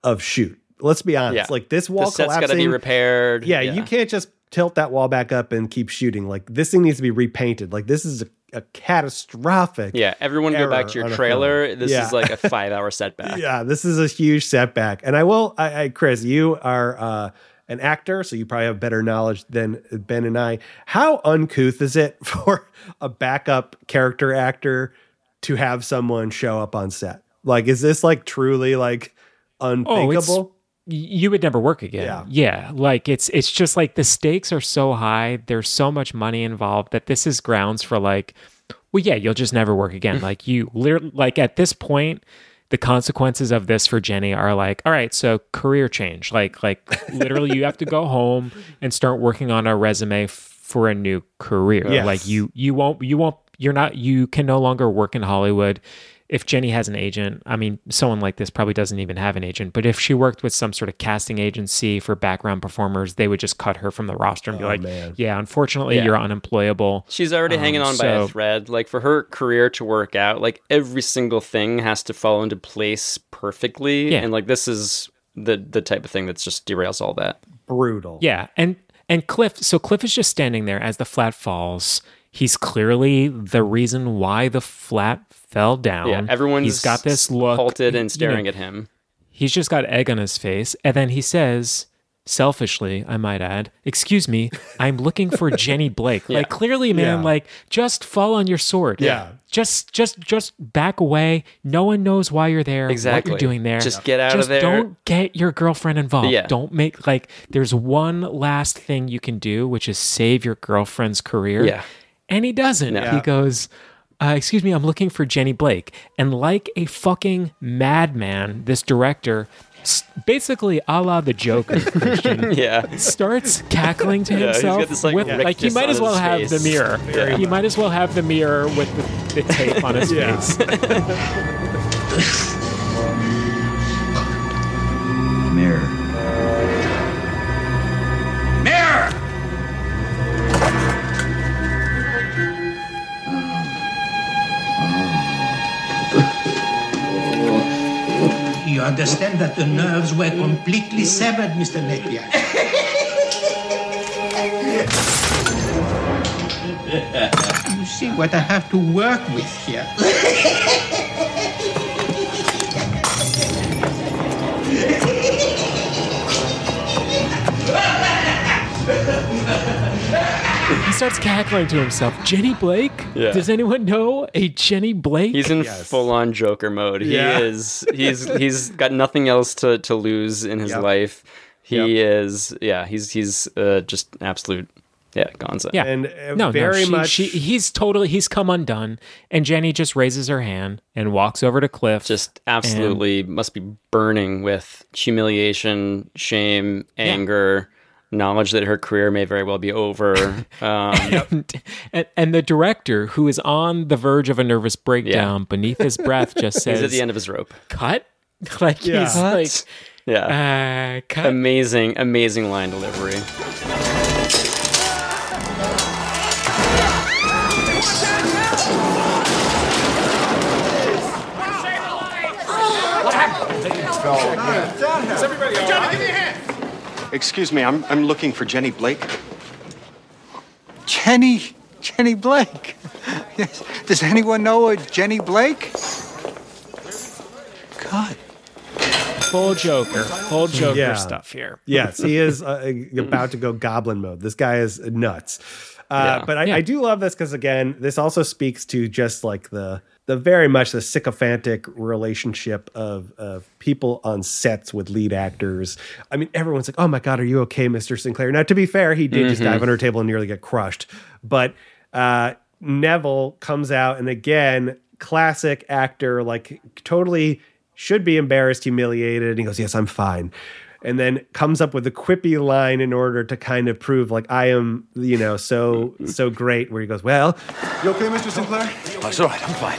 of shoot. Let's be honest. Yeah. Like this wall the set's got to be repaired. yeah, you can't just tilt that wall back up and keep shooting. Like this thing needs to be repainted. Like this is a, a catastrophic. Yeah, everyone go back to your trailer. This Yeah. is like a five-hour setback. Yeah, this is a huge setback. And I will, I, I Chris, you are uh, an actor, so you probably have better knowledge than Ben and I. How uncouth is it for a backup character actor to have someone show up on set? Like, is this like truly like Oh, unthinkable? you would never work again. Yeah. Yeah. Like it's it's just like the stakes are so high, there's so much money involved that this is grounds for like, well, yeah, you'll just never work again. like you literally like at this point, the consequences of this for Jenny are like, all right, so career change. Like like literally you have to go home and start working on a resume f- for a new career. Yes. Like you you won't you won't you're not you can no longer work in Hollywood. If Jenny has an agent, I mean, someone like this probably doesn't even have an agent, but if she worked with some sort of casting agency for background performers, they would just cut her from the roster and be Oh, like, man. yeah, unfortunately, Yeah. you're unemployable. She's already Um, hanging on by a thread. Like for her career to work out, like every single thing has to fall into place perfectly. Yeah. And like this is the the type of thing that's just derails all that. Brutal. Yeah, and and Cliff, so Cliff is just standing there as the flat falls. He's clearly the reason why the flat fell down. Yeah, everyone's he's got this look halted and you know, staring at him. He's just got egg on his face, and then he says, selfishly, I might add, "Excuse me, I'm looking for Jenny Blake." Yeah. Like clearly, man, Yeah. like just fall on your sword. Yeah. Just just just back away. No one knows why you're there. Exactly. What you're doing there. Just get out of Just there. Don't get your girlfriend involved. Yeah. Don't make like there's one last thing you can do, which is save your girlfriend's career. Yeah. And he doesn't. No. He goes, uh, excuse me, I'm looking for Jenny Blake. And like a fucking madman, this director, basically a la the Joker, Christian, Yeah. starts cackling to Yeah, himself. got this, like, with, like he might as well have the mirror. Very He might as well have the mirror with the, the tape on his face. understand that the nerves were completely severed, Mr. Napier. you see what I have to work with here. He starts cackling to himself. Jenny Blake? Yeah. Does anyone know a Jenny Blake? He's in full on Joker mode. He is he's he's got nothing else to, to lose in his Yep. life. He Yep. is yeah, he's he's uh, just absolute yeah, Gonzo. Yeah. And uh, no, very no, she, much. She, he's totally. He's come undone, and Jenny just raises her hand and walks over to Cliff. Just absolutely must be burning with humiliation, shame, anger, knowledge that her career may very well be over. Um, and, and, and the director, who is on the verge of a nervous breakdown, beneath his breath, just says, He's at the end of his rope. "Cut." Like Yeah. he's Cut? like, Yeah. uh, cut. Amazing, amazing line delivery. Excuse me, I'm, I'm looking for Jenny Blake. Jenny, Jenny Blake. Yes. Does anyone know a Jenny Blake? God. Full Joker, full Joker Yeah. stuff here. yes, he is uh, about to go goblin mode. This guy is nuts. Uh, Yeah. But I, Yeah. I do love this because again, this also speaks to just like the the very much the sycophantic relationship of of people on sets with lead actors. I mean, everyone's like, "Oh my god, are you okay, Mister Sinclair?" Now, to be fair, he did just Mhm. dive under a table and nearly get crushed. But uh, Neville comes out and again, classic actor, like totally should be embarrassed, humiliated. And he goes, Yes, I'm fine. And then comes up with a quippy line in order to kind of prove like I am, you know, so so great. Where he goes, Well, You okay, Mr. Sinclair? That's all right, I'm fine.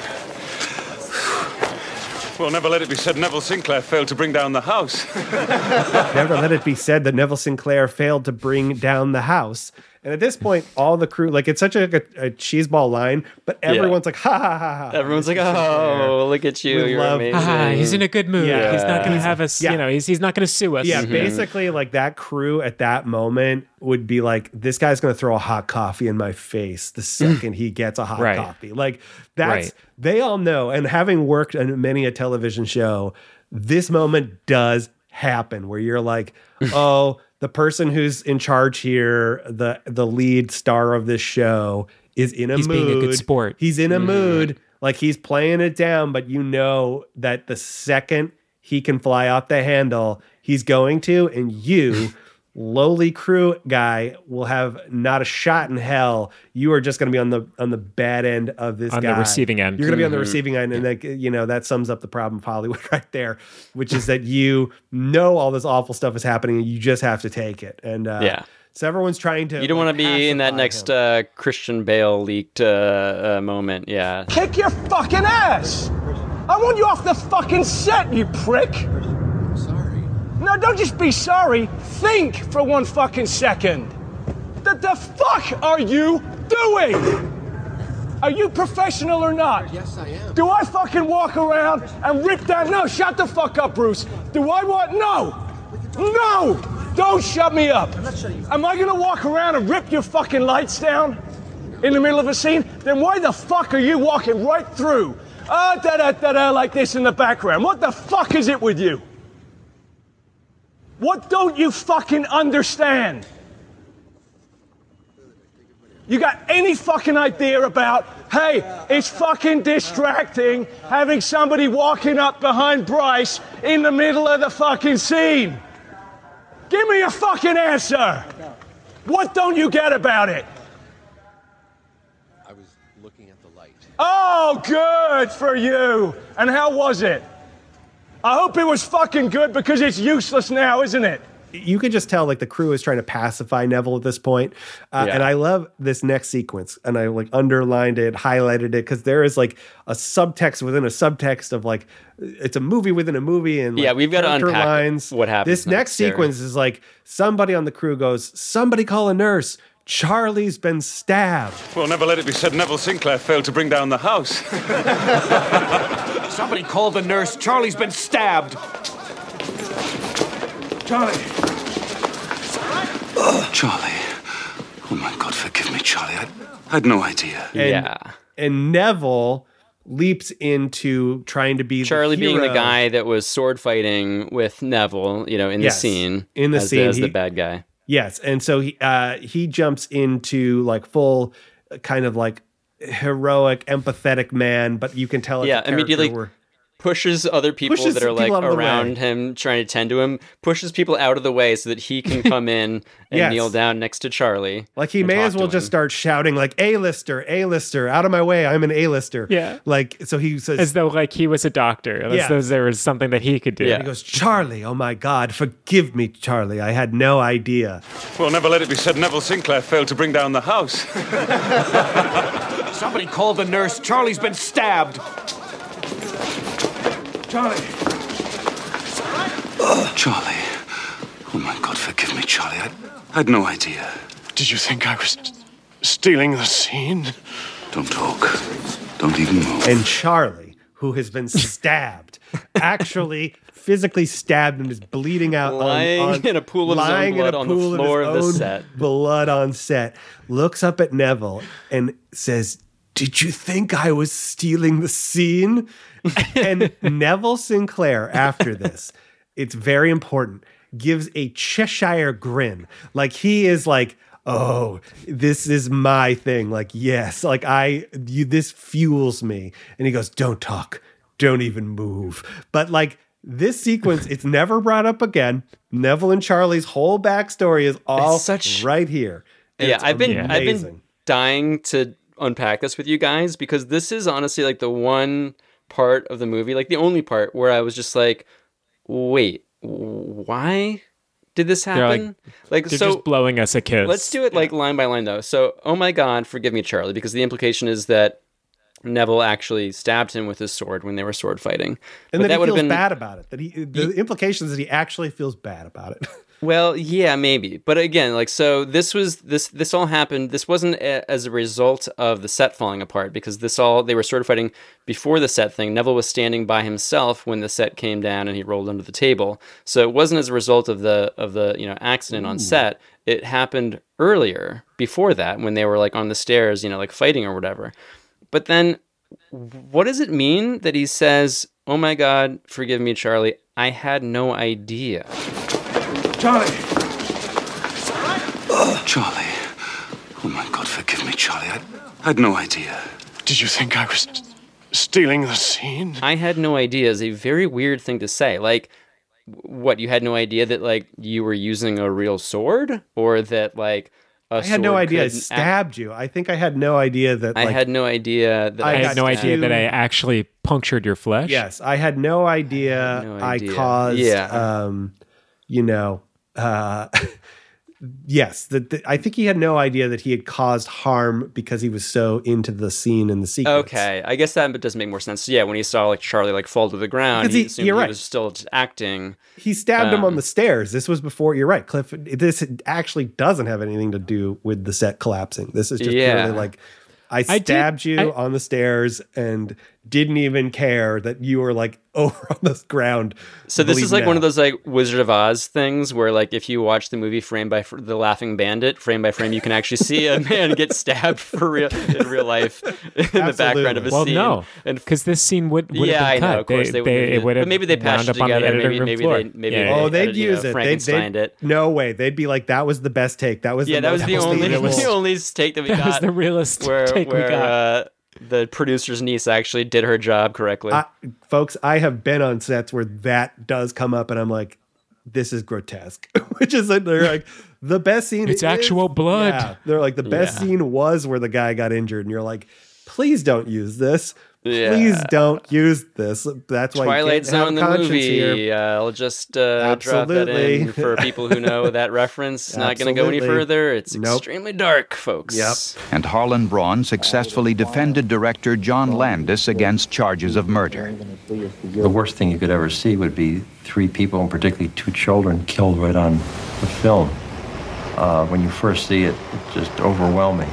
Well, never let it be said Neville Sinclair failed to bring down the house. never let it be said that Neville Sinclair failed to bring down the house. And at this point, all the crew, like it's such a, a, a cheeseball line, but Yeah. everyone's like, ha ha ha ha. Everyone's like, Mr. Sinclair. "Oh, look at you! We You're love- amazing." Ah, he's in a good mood. Yeah. He's not going to have us, yeah. you know, he's, he's not going to sue us. Yeah, basically, like that crew at that moment would be like, this guy's going to throw a hot coffee in my face the second he gets a hot Right. coffee. Like, that's, Right. they all know. And having worked on many a television show, this moment does happen where you're like, oh, the person who's in charge here, the the lead star of this show, is in a He's mood. being a good sport. He's in a Mhm. mood. Like he's playing it down, but you know that the second he can fly off the handle, he's going to, and you, lowly crew guy, will have not a shot in hell. You are just going to be on the on the bad end of this On the receiving end. You're going to be on the Mhm. receiving end, and that you know that sums up the problem of Hollywood right there, which is that you know all this awful stuff is happening, and you just have to take it. And uh, Yeah. so everyone's trying to. You don't want to be in that next uh, Christian Bale leaked uh, uh, moment. Yeah. Kick your fucking ass! I want you off the fucking set, you prick! No, don't just be sorry. Think for one fucking second. The, the fuck are you doing? Are you professional or not? Yes, I am. Do I fucking walk around and rip that? No, shut the fuck up, Bruce. Do I want? No! No! Don't shut me up. Am I gonna walk around and rip your fucking lights down in the middle of a scene? Then why the fuck are you walking right through? Ah, da da da da, like this in the background. What the fuck is it with you? What don't you fucking understand? You got any fucking idea about, hey, it's fucking distracting having somebody walking up behind Bryce in the middle of the fucking scene? Give me a fucking answer. What don't you get about it? I was looking at the light. Oh, good for you. And how was it? I hope it was fucking good because it's useless now, isn't it? you can just tell like the crew is trying to pacify Neville at this point. Uh, Yeah. And I love this next sequence, and I like underlined it, highlighted it because there is like a subtext within a subtext of like it's a movie within a movie, and like, Yeah, we've got to character unpack lines. what happens. This next there. sequence is like somebody on the crew goes, "Somebody call a nurse." Charlie's been stabbed. Well, never let it be said Neville Sinclair failed to bring down the house. Somebody call the nurse. Charlie's been stabbed. Charlie. Charlie. Oh my God, forgive me, Charlie. I I had no idea. And, And Neville leaps into trying to be Charlie the being the guy that was sword fighting with Neville, you know, in Yes, the scene. in the as scene, as the bad guy. Yes, and so he uh, he jumps into like full kind of like heroic, empathetic man, but you can tell it's yeah, a character immediately where- pushes other people Pushes that are like people out of the around way. him trying to tend to him, pushes people out of the way so that he can come in and Yes. kneel down next to Charlie. like he may as well just him. start shouting like A-lister, A-lister, out of my way, I'm an A-lister. Yeah. Like so he says As though like he was a doctor. As Yeah. though there was something that he could do. yeah. He goes, Charlie, oh my God, forgive me, Charlie. I had no idea. Well, never let it be said Neville Sinclair failed to bring down the house. Somebody call the nurse. Charlie's been stabbed. Charlie. Charlie. Oh my God, forgive me, Charlie. I I had no idea. Did you think I was stealing the scene? Don't talk. Don't even move. And Charlie, who has been stabbed, actually physically stabbed and is bleeding out, Lying on, in a pool of his own lying in blood on the floor his of the set. Blood on set. Looks up at Neville and says, Did you think I was stealing the scene? and Neville Sinclair, after this, it's very important, gives a Cheshire grin. Like he is like, oh, this is my thing. Like, yes, like I, you, this fuels me. And he goes, don't talk, don't even move. But like, this sequence, it's never brought up again. Neville and Charlie's whole backstory is all such- right here. And yeah, I've been I've been dying to unpack this with you guys because this is honestly like the one part of the movie, like the only part where I was just like, wait, why did this They're happen? like, they're just blowing us a kiss. Let's do it like line by line though. So, oh my god, forgive me, Charlie, because the implication is that Neville actually stabbed him with his sword when they were sword fighting. And But he would feels have been bad about it. That he, the implication is that he actually feels bad about it. Well, yeah, maybe. But again, like so this was this this all happened this wasn't a, as a result of the set falling apart because this all they were sword fighting before the set thing. Neville was standing by himself when the set came down and he rolled under the table. So it wasn't as a result of the of the, you know, accident on hmm. set. It happened earlier before that when they were like on the stairs, you know, like fighting or whatever. But then what does it mean that he says, "Oh my god, forgive me, Charlie. I had no idea." Charlie! Oh, Charlie. Oh my God, forgive me, Charlie. I had no idea. Did you think I was stealing the scene? I had no idea is a very weird thing to say. Like, what you had no idea that like you were using a real sword, or that like a I had no idea I could act- stabbed you. I think I had no idea that. I had no idea that I I had no idea that I actually punctured your flesh. Yes, I had no idea. no I caused. Yeah. Um, you know. Uh, yes, that that- I think he had no idea that he had caused harm because he was so into the scene and the sequence. Okay, I guess that does make more sense. Yeah, when he saw like Charlie like fall to the ground, Because he, he- assumed you're he right. was still just acting. He stabbed him on Um, the stairs. This was before. You're right, Cliff. This actually doesn't have anything to do with the set collapsing. This is just Yeah. purely like I I did- stabbed you I- on the stairs and didn't even care that you were like over on the ground. So this is bleeding like one of those like Wizard of Oz things where like if you watch the movie frame by fr- the Laughing Bandit frame by frame, you can actually see a man get stabbed for real in real life in the background of a well, scene. no, and because this scene would, would yeah, I have been cut. know. Of course, they, they, would. they, would have but maybe they wound patched it up on the together. Maybe, room maybe floor. they maybe Yeah, they oh they'd edited, you know, use it. They'd, Frankensteined it. No way. They'd be like, "That was the best take. That was Yeah, the that was most the only the only take that we That got. was the realest where, take we got. Uh, the producer's niece actually did her job correctly. I, folks, I have been on sets where that does come up, and I'm like, "This is grotesque," which is like they're like the best scene. It's is- actual blood. Yeah, they're like the best Yeah. scene was where the guy got injured, and you're like, "Please don't use this. Yeah. Please don't use this." That's why Twilight you can't Zone, have the movie. here. Uh, I'll just uh, drop that in for people who know that reference. It's not going to go any further. It's Nope. extremely dark, folks. Yep. And Harlan Braun successfully defended director John Landis against charges of murder. The worst thing you could ever see would be three people, and particularly two children, killed right on the film. Uh, when you first see it, it's just overwhelming.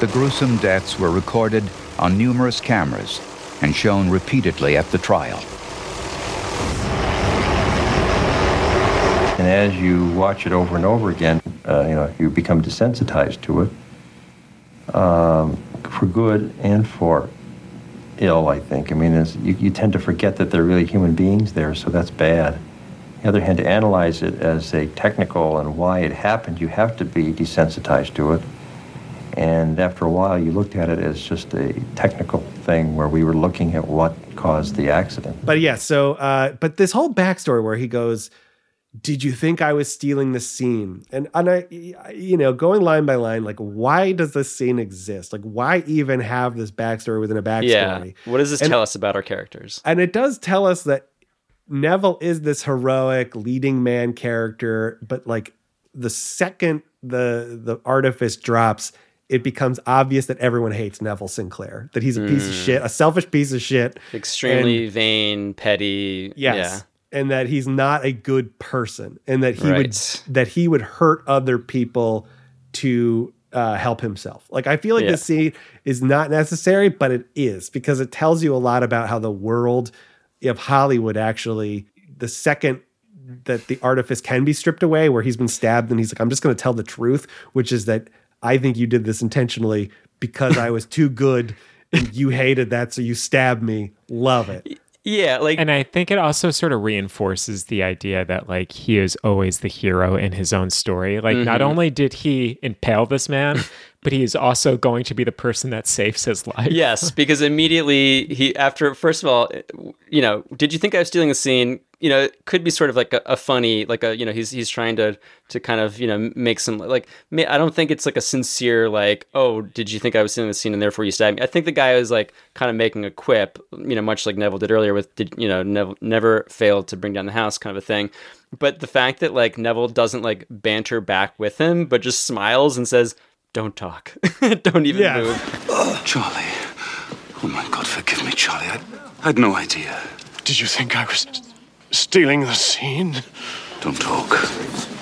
The gruesome deaths were recorded on numerous cameras and shown repeatedly at the trial. And as you watch it over and over again, uh, you know, you become desensitized to it, um, for good and for ill. I think. I mean, you, you tend to forget that they're really human beings there, so that's bad. The other hand, to analyze it as a technical and why it happened, you have to be desensitized to it. And after a while, you looked at it as just a technical thing where we were looking at what caused the accident. But yeah, so uh, but this whole backstory where he goes, "Did you think I was stealing the scene?" And and I, you know, going line by line, like, why does this scene exist? Like, why even have this backstory within a backstory? Yeah. What does this And- tell us about our characters? And it does tell us that Neville is this heroic leading man character, but like the second the the artifice drops, it becomes obvious that everyone hates Neville Sinclair, that he's a piece of shit, a selfish piece of shit. Extremely and- vain, petty. Yes. And that he's not a good person and that he Right. would that he would hurt other people to uh, help himself. Like I feel like Yeah. this scene is not necessary, but it is because it tells you a lot about how the world of Hollywood actually the second that the artifice can be stripped away where he's been stabbed and he's like I'm just going to tell the truth, which is that I think you did this intentionally because I was too good and you hated that, so you stabbed me. Love it. Yeah, like and I think it also sort of reinforces the idea that like he is always the hero in his own story. Like not Mhm. only did he impale this man, but he is also going to be the person that saves his life. Yes, because immediately he after first of all, you know, did you think I was stealing the scene? You know, it could be sort of like a, a funny, like a you know, he's he's trying to to kind of you know make some like ma- I don't think it's like a sincere like oh did you think I was stealing the scene and therefore you stabbed me? I think the guy was like kind of making a quip, you know, much like Neville did earlier with did you know Neville never failed to bring down the house kind of a thing. But the fact that like Neville doesn't like banter back with him, but just smiles and says, "Don't talk, don't even Yeah. move." Charlie. Oh my God, forgive me, Charlie. I I had no idea. Did you think I was stealing the scene? Don't talk.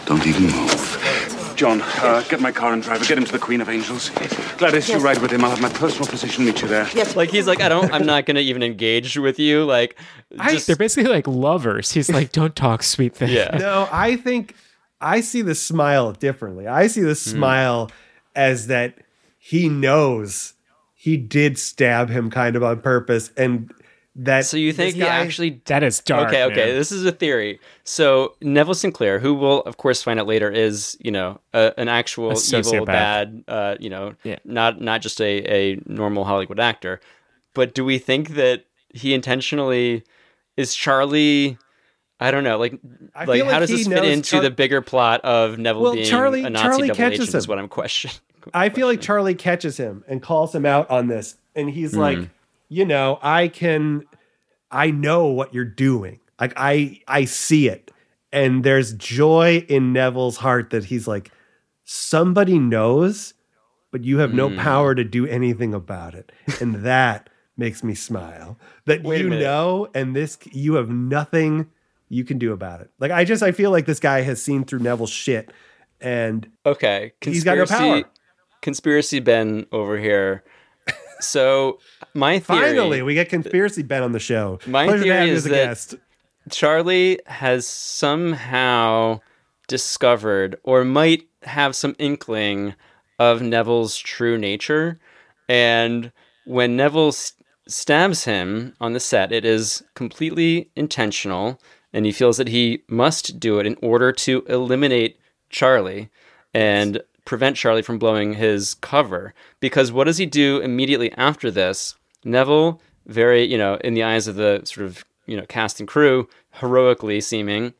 Don't even move. John, uh, get my car and driver. Get him to the Queen of Angels. Gladys, you ride with him. I'll have my personal physician meet you there. Yes. Like he's like, I don't, I'm not gonna even engage with you. Like, just They're basically like lovers. He's like, don't talk, sweet thing. Yeah. No, I think I see the smile differently. I see the Hmm. smile as that he knows he did stab him kind of on purpose and that So you think he actually that is dark. okay, okay. man. This is a theory. So Neville Sinclair, who we'll of course find out later, is you know a, an actual A evil, bad, uh, you know, Yeah. not not just a a normal Hollywood actor. But do we think that he intentionally is Charlie? I don't know. Like, I like feel how like does this fit into Char- the bigger plot of Neville Well, being Charlie- a Nazi Charlie double catches agent? Is what I'm questioning. I feel like Charlie catches him and calls him out on this. And he's Hmm. like, you know, I can I know what you're doing. Like I I see it. And there's joy in Neville's heart that he's like, somebody knows, but you have no Hmm. power to do anything about it. And that makes me smile. That Wait you know, and this you have nothing you can do about it. Like I just I feel like this guy has seen through Neville's shit and Okay, He's got no power. Conspiracy Ben over here. So my theory, Finally, we get conspiracy Ben on the show. my Pleasure theory is that guest. Charlie has somehow discovered, or might have some inkling of Neville's true nature, and when Neville s- stabs him on the set, it is completely intentional, and he feels that he must do it in order to eliminate Charlie and prevent Charlie from blowing his cover. Because what does he do immediately after this? Neville, very, you know, in the eyes of the sort of, you know, cast and crew, heroically seeming,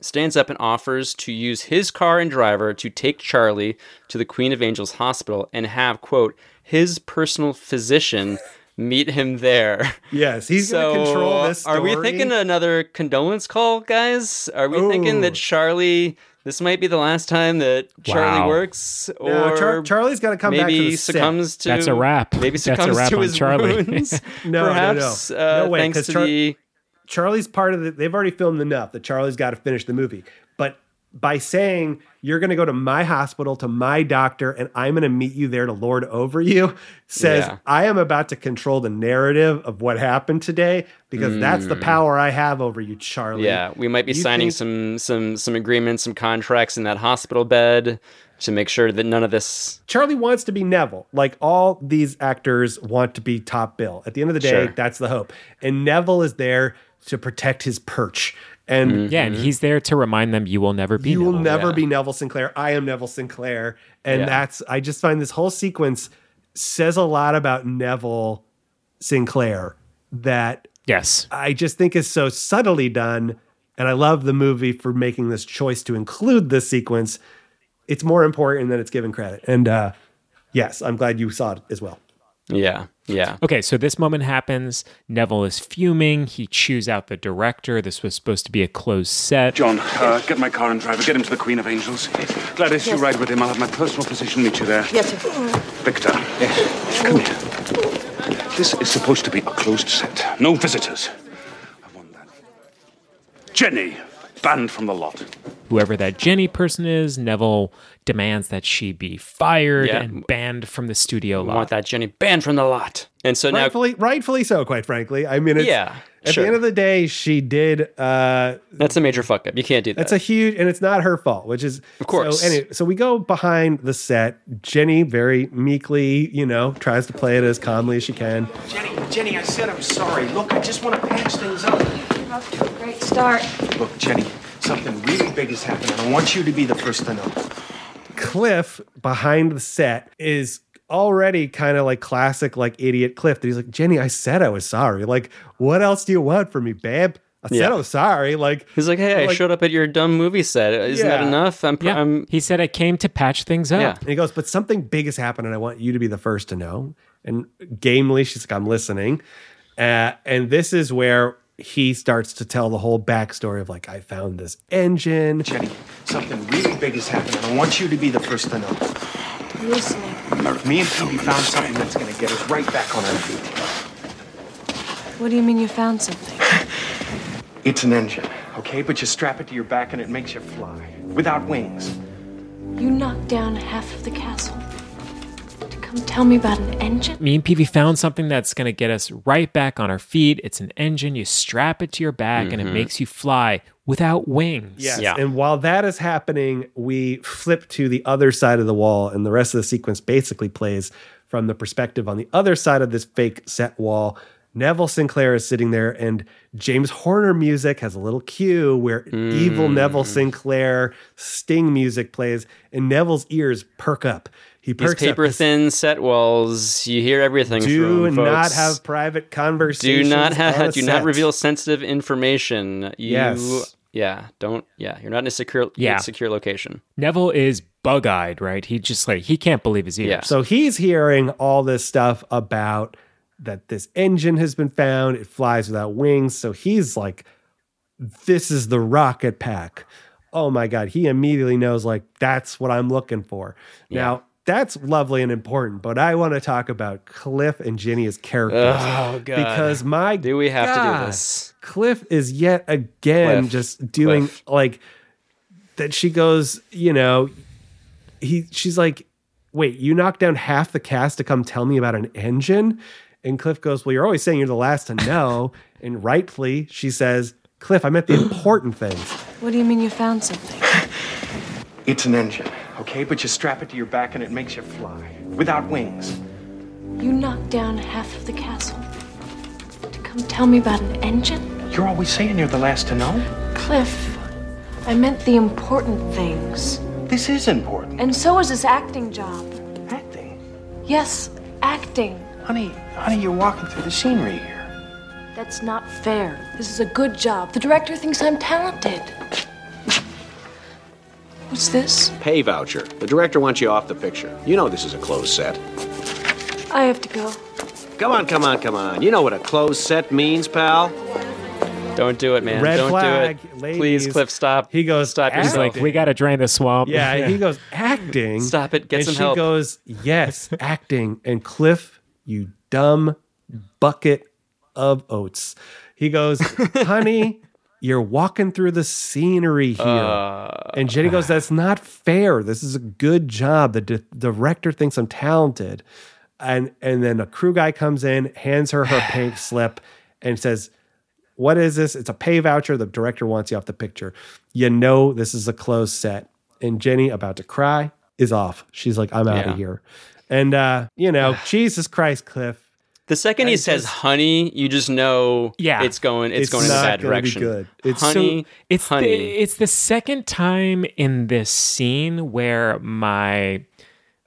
stands up and offers to use his car and driver to take Charlie to the Queen of Angels Hospital and have, quote, his personal physician meet him there. Yes, he's so, gonna control this Are we thinking another condolence call, guys? Are we thinking that Charlie, this might be the last time that Charlie Wow. works? Or No, Char- Charlie's gotta come back to maybe the set. succumbs to That's a wrap. Maybe That's a succumbs wrap to on his Charlie. wounds. No, Perhaps no, no. Uh, no way, thanks 'cause to Char- the Charlie's part of the. They've already filmed enough that Charlie's got to finish the movie. By saying you're going to go to my hospital to my doctor and I'm going to meet you there to lord over you, says Yeah. I am about to control the narrative of what happened today because that's the Mm. power I have over you, Charlie. Yeah, we might be You signing think- some some some agreements, some contracts in that hospital bed to make sure that none of this. Charlie wants to be Neville. Like all these actors want to be top bill. At the end of the day, Sure. that's the hope. And Neville is there to protect his perch. And Yeah, and he's there to remind them you will never be. you will Neville. never yeah. be Neville Sinclair. I am Neville Sinclair. And Yeah. that's I just find this whole sequence says a lot about Neville Sinclair that Yes. I just think is so subtly done. And I love the movie for making this choice to include this sequence. It's more important than it's given credit. And uh yes, I'm glad you saw it as well. Yeah, yeah. Okay, so this moment happens. Neville is fuming. He chews out the director. This was supposed to be a closed set. John, uh, get my car and driver. Get him to the Queen of Angels. Gladys, you ride with him. I'll have my personal physician meet you there. Yes, sir. Victor. Yes. Come here. This is supposed to be a closed set. No visitors. I want that. Jenny, banned from the lot. whoever that Jenny person is. Neville demands that she be fired Yeah. and banned from the studio We lot. want that Jenny banned from the lot. And so now, rightfully, rightfully so, quite frankly. I mean, it's, Yeah, At sure. the end of the day, she did. uh that's a major fuck up. You can't do that. That's a huge, and it's not her fault, which is Of course. So, anyway, so we go behind the set. Jenny very meekly, you know, tries to play it as calmly as she can. Jenny, Jenny, I said I'm sorry. Look, I just want to patch things up. You're off to a great start. Look, Jenny, something really big is happening. I want you to be the first to know. Cliff behind the set is already kind of like classic, like idiot Cliff. That he's like, Jenny, I said I was sorry. Like, what else do you want from me, babe? I said Yeah. I'm sorry. Like, He's like, hey, I showed up at your dumb movie set. Isn't that enough? I'm, Yeah. I'm he said I came to patch things up. Yeah. And he goes, but something big has happened, and I want you to be the first to know. And gamely, she's like, I'm listening. Uh, and this is where he starts to tell the whole backstory of like, I found this engine. Jenny, something really big is happening. I want you to be the first to know. I'm listening. Me and Peevy found something that's going to get us right back on our feet. What do you mean you found something? It's an engine, okay? But you strap it to your back and it makes you fly without wings. You knocked down half of the castle to come tell me about an engine? Me and Peevy found something that's going to get us right back on our feet. It's an engine. You strap it to your back and it Mhm. makes you fly without wings. Yes. And while that is happening, we flip to the other side of the wall, and the rest of the sequence basically plays from the perspective on the other side of this fake set wall. Neville Sinclair is sitting there, and James Horner music has a little cue where evil Neville Sinclair sting music plays, and Neville's ears perk up. He these perks up. paper thin set walls. You hear everything. Do from not folks. have private conversations. Do conversations. not have. a Do not reveal sensitive information. You, Yes. Yeah. Don't. Yeah. You're not in a secure. Yeah. Secure location. Neville is bug eyed, right? He just like, he can't believe his ears. Yeah. So he's hearing all this stuff about that this engine has been found. It flies without wings. So he's like, this is the rocket pack. Oh my God. He immediately knows, like, that's what I'm looking for. Now, that's lovely and important, but I want to talk about Cliff and Jenny as characters. Oh, God. Because my Do we have to do this? Cliff is yet again Cliff. just doing Cliff. like that she goes, you know, he she's like, wait, you knocked down half the cast to come tell me about an engine? And Cliff goes, Well, you're always saying you're the last to know. and rightfully, she says, Cliff, I meant the important things. What do you mean you found something? It's an engine, okay? But you strap it to your back and it makes you fly without wings. You knocked down half of the castle to come tell me about an engine? You're always saying you're the last to know. Cliff, I meant the important things. This is important. And so is this acting job. Acting? Yes, acting. Honey, honey, you're walking through the scenery here. That's not fair. This is a good job. The director thinks I'm talented. What's this? Pay voucher. The director wants you off the picture. You know this is a closed set. I have to go. Come on, come on, come on. You know what a closed set means, pal. Don't do it, man. Red Don't flag, do it. ladies. Please, Cliff, stop. He goes, Stop "Act." He's like, we got to drain the swamp. Yeah, he goes, acting. Stop it. Get and some she help. goes, yes, acting. And Cliff, you dumb bucket of oats. He goes, honey, you're walking through the scenery here. Uh, and Jenny goes, that's not fair. This is a good job. The di- director thinks I'm talented. And and then a crew guy comes in, hands her her pink slip, and says, "What is this? It's a pay voucher. The director wants you off the picture. You know this is a closed set." And Jenny, about to cry, is off. She's like, "I'm out Yeah. of here." And uh, you know, Jesus Christ, Cliff. The second he I says just- "honey," you just know Yeah. it's going. It's, It's going in a bad gonna be direction. good. It's honey, it's honey. The, it's the second time in this scene where my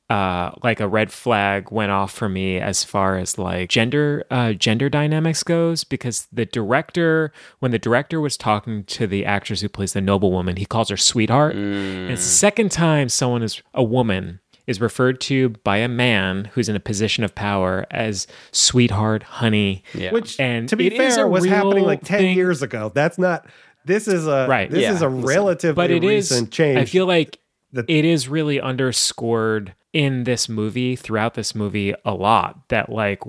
uh like a red flag went off for me as far as like gender uh gender dynamics goes because the director when the director was talking to the actress who plays the noblewoman he calls her sweetheart and it's the second time someone is a woman is referred to by a man who's in a position of power as sweetheart honey Yeah. Which, and to be it is fair, a was happening like ten thing- years ago. That's not. This is a Right, This yeah. is a relatively but it is recent change. i feel like that- it is really underscored in this movie throughout this movie a lot that like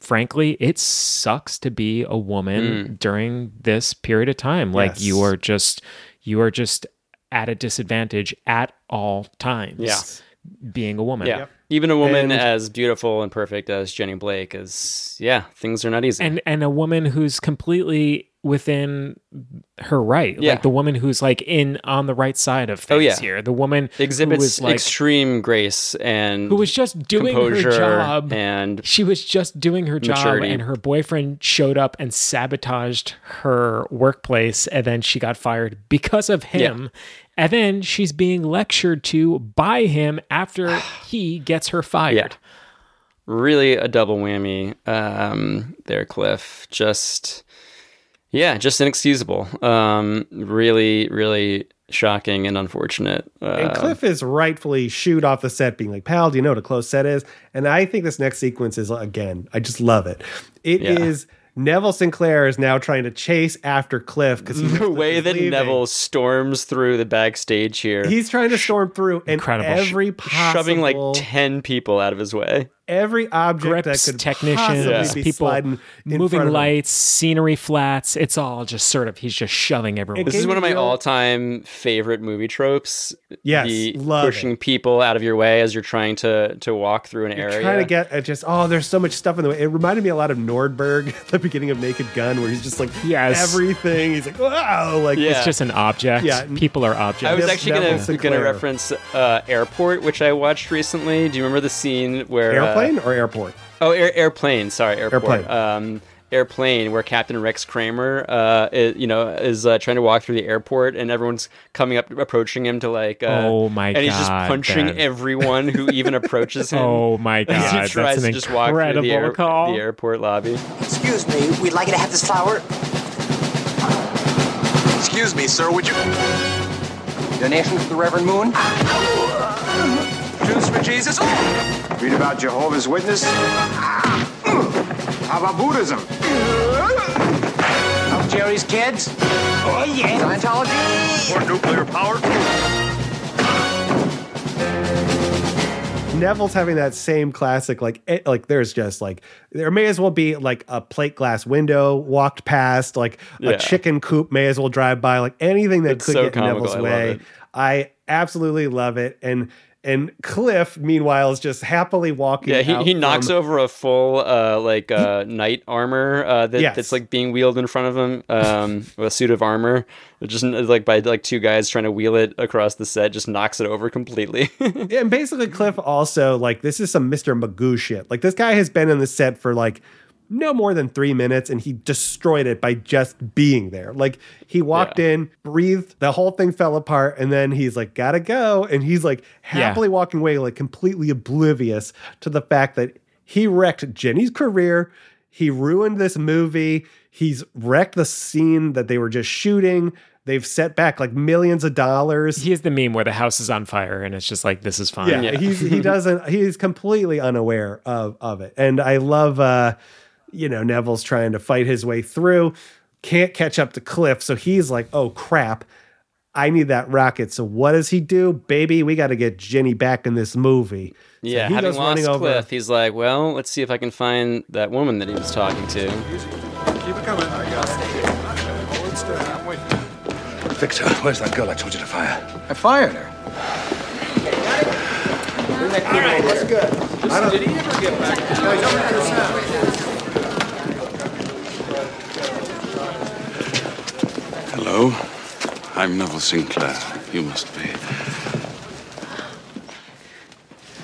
frankly it sucks to be a woman mm. during this period of time like Yes. you are just you are just at a disadvantage at all times. Yeah. Being a woman. Yeah. Even a woman And- as beautiful and perfect as Jenny Blake is, yeah, things are not easy. and and a woman who's completely within her right Yeah. like the woman who's like in on the right side of things Oh, yeah. here the woman Exhibits who was like extreme grace and who was just doing her job and she was just doing her job and her boyfriend showed up and sabotaged her workplace and then she got fired because of him and then she's being lectured to by him after he gets her fired Yeah. really a double whammy um, there, Cliff. Just, yeah, just inexcusable. Um, really, really shocking and unfortunate. Uh, And Cliff is rightfully shooed off the set, being like, "Pal, do you know what a close set is?" And I think this next sequence is again, I just love it. It is Yeah. Neville Sinclair is now trying to chase after Cliff because the way that Neville storms through the backstage here, he's trying to storm through, and Incredible. every possible shoving like ten people out of his way. Every object grips, that could technicians, possibly be people sliding in moving front of him. lights, scenery flats. It's all just sort of he's just shoving everyone. This is one of my all-time favorite movie tropes. Yes, the love it. pushing people out of your way as you're trying to to walk through an area. Trying to get at just oh, there's so much stuff in the way. It reminded me a lot of Nordberg the beginning of Naked Gun, where he's just like Yes. everything. He's like wow, like It's just an object. Yeah. people are objects. I was actually gonna gonna reference uh, Airport, which I watched recently. Do you remember the scene where uh, airplane or airport. Oh, air, airplane. Sorry, airport. Airplane. Um, airplane, where Captain Rex Kramer, uh, i- you know, is uh, trying to walk through the airport, and everyone's coming up, approaching him to like. Uh, Oh my And he's just God, punching Ben. everyone who even approaches him. Oh my As God, he that's tries an to just walk through the, air, call. the airport lobby. Excuse me, we'd like you to have this flower. Excuse me, sir, would you... Donation to the Reverend Moon. Juice for Jesus? Read about Jehovah's Witness? Ah. How about Buddhism? Of Jerry's kids. Oh, yeah. Scientology. Or nuclear power? Neville's having that same classic, like it, like there's just like there may as well be like a plate glass window walked past, like Yeah. a chicken coop may as well drive by, like anything that It's could so get comical. Neville's I way. I absolutely love it, and and Cliff meanwhile is just happily walking. Yeah, he, he knocks from- over a full uh, like uh, knight armor uh, that, Yes. that's like being wheeled in front of him, um, a suit of armor, just like by like two guys trying to wheel it across the set, just knocks it over completely. Yeah, and basically Cliff also like this is some Mr. Magoo shit. Like this guy has been in the set for like no more than three minutes and he destroyed it by just being there. Like he walked in, breathed, the whole thing fell apart, and then he's like, gotta go. And he's like happily walking away, like completely oblivious to the fact that he wrecked Jenny's career. He ruined this movie. He's wrecked the scene that they were just shooting. They've set back like millions of dollars. He is the meme where the house is on fire and it's just like this is fine. Yeah, he's he doesn't he's completely unaware of of it. And I love uh you know Neville's trying to fight his way through, can't catch up to Cliff, so he's like, "Oh crap. I need that rocket." So what does he do? Baby, we got to get Jenny back in this movie. So yeah, he having goes running over- Cliff, he's like, well, let's see if I can find that woman that he was talking to. Keep it coming. I got it. I'm waiting. Victor, where's that girl I told you to fire? I fired her. All right, that's good. I don't... Did he ever get back? No, he's over at the sound. Hello? I'm Neville Sinclair. You must be.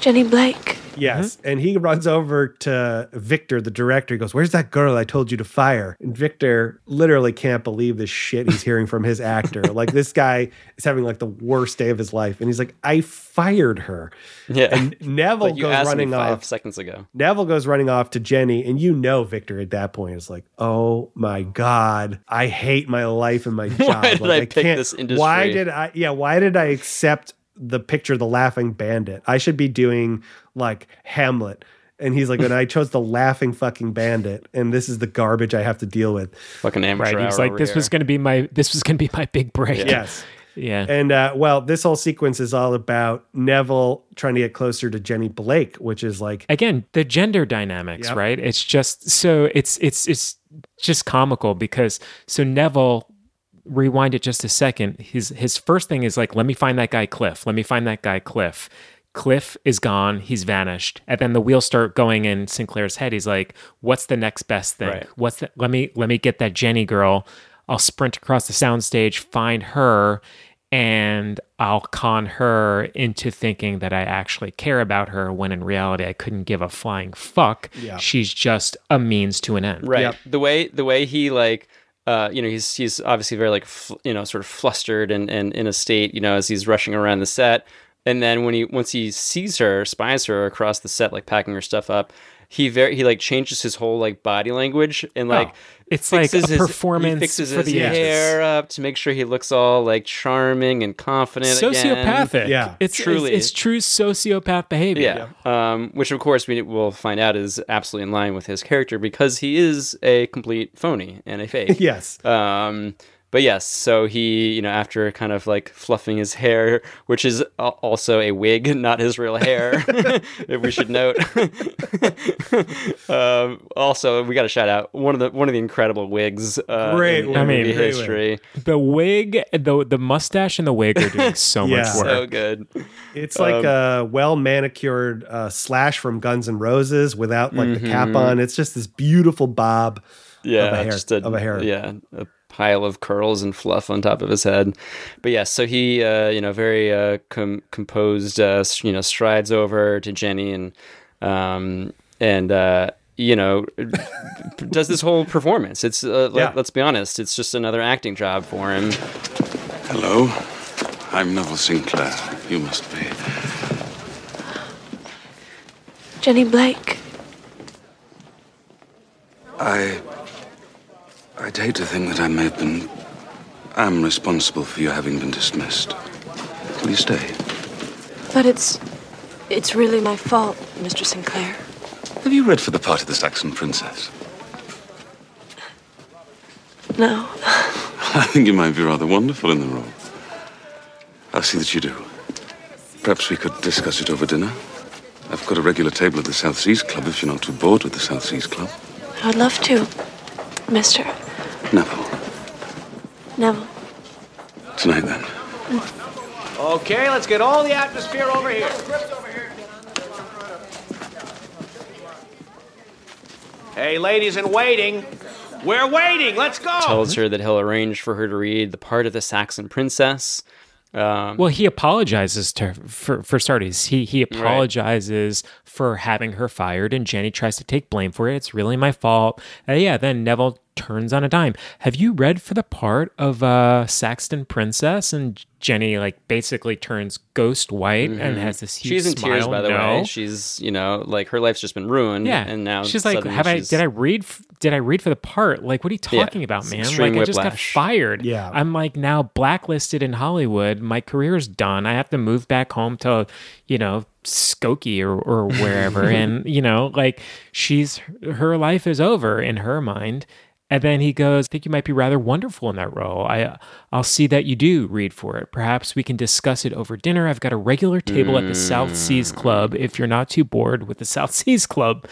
Jenny Blake. Yes. Mm-hmm. And he runs over to Victor, the director. He goes, Where's that girl I told you to fire? And Victor literally can't believe the shit he's hearing from his actor. like, this guy is having like the worst day of his life. And he's like, I fired her. Yeah. And Neville Like goes running off. seconds ago. Neville goes running off to Jenny, and you know Victor at that point is like, "Oh my god, I hate my life and my job. did Like, I pick can't- this industry?" Why did I? Yeah, why did I accept the picture, of the laughing bandit? I should be doing like Hamlet." And he's like, "And I chose the laughing fucking bandit, and this is the garbage I have to deal with." Fucking amateur Right. He's like, this was gonna be my this was gonna be my big break. Yes. Yeah. And uh, well, this whole sequence is all about Neville trying to get closer to Jenny Blake, which is like again the gender dynamics Yep. right it's just so it's it's it's just comical because so neville rewind it just a second. His his first thing is like, let me find that guy Cliff. Let me find that guy Cliff. Cliff is gone. He's vanished. And then the wheels start going in Sinclair's head. He's like, what's the next best thing? Right. What's the, let me let me get that Jenny girl. I'll sprint across the soundstage, find her, and I'll con her into thinking that I actually care about her when in reality I couldn't give a flying fuck. Yeah. She's just a means to an end. Right. The way the way he like uh, you know, he's he's obviously very like fl- you know, sort of flustered and, and in a state, you know, as he's rushing around the set. And then when he once he sees her, spies her across the set, like packing her stuff up, he very he like changes his whole like body language and like Oh, it's like fixes a his- performance He fixes for his the ages. hair up to make sure he looks all like charming and confident. again. yeah. It's truly. It's, it's true sociopath behavior. Yeah. Um, which of course we will find out is absolutely in line with his character because he is a complete phony and a fake. Yes. Um, but yes, so he, you know, after kind of like fluffing his hair, which is also a wig, not his real hair, if we should note. um, also, we got to shout out one of the one of the incredible wigs. Uh, Great in, in I mean, movie great history. The wig, the the mustache and the wig are doing so Yeah. much work. So good. It's like Um, a well manicured uh, slash from Guns N' Roses without like the cap Mhm. on. It's just this beautiful bob yeah, of a hair. just a, of a hair. Yeah, a pile of curls and fluff on top of his head. But yes, so he, uh, you know, very uh, com- composed, uh, you know, strides over to Jenny and um, and uh, you know does this whole performance. It's uh, Yeah. let, let's be honest, it's just another acting job for him. Hello. I'm Neville Sinclair. You must be. Jenny Blake. I. I'd hate to think that I may have been. Am responsible for your having been dismissed. Will you stay? But it's. It's really my fault, Mr. Sinclair. Have you read for the part of the Saxon princess? No. I think you might be rather wonderful in the role. I'll see that you do. Perhaps we could discuss it over dinner. I've got a regular table at the South Seas Club if you're not too bored with the South Seas Club. I'd love to, Mr. Neville, Neville. tonight then. Okay, let's get all the atmosphere over here. Hey, ladies in waiting. We're waiting. Let's go. Tells her that he'll arrange for her to read the part of the Saxon princess. Um, Well, he apologizes to her for for starters. He he apologizes for having her fired, and Jenny tries to take blame for it. It's really my fault. Uh, yeah, then Neville turns on a dime. Have you read for the part of uh, Saxon Princess? And Jenny like basically turns ghost white and Mhm. has this huge She's in tears, by the No. way. She's, you know, like her life's just been ruined. Yeah, and now she's like, "Have I? Did I read? f- Did I read for the part? Like, what are you Yeah, talking about, man? extreme Like, I just got fired. Yeah. I'm like now blacklisted in Hollywood. My career's done. I have to move back home to, you know, Skokie or or wherever. and you know, like she's her life is over in her mind. And then he goes, I think you might be rather wonderful in that role. I, I'll see that you do read for it. Perhaps we can discuss it over dinner. I've got a regular table at the South Seas Club if you're not too bored with the South Seas Club.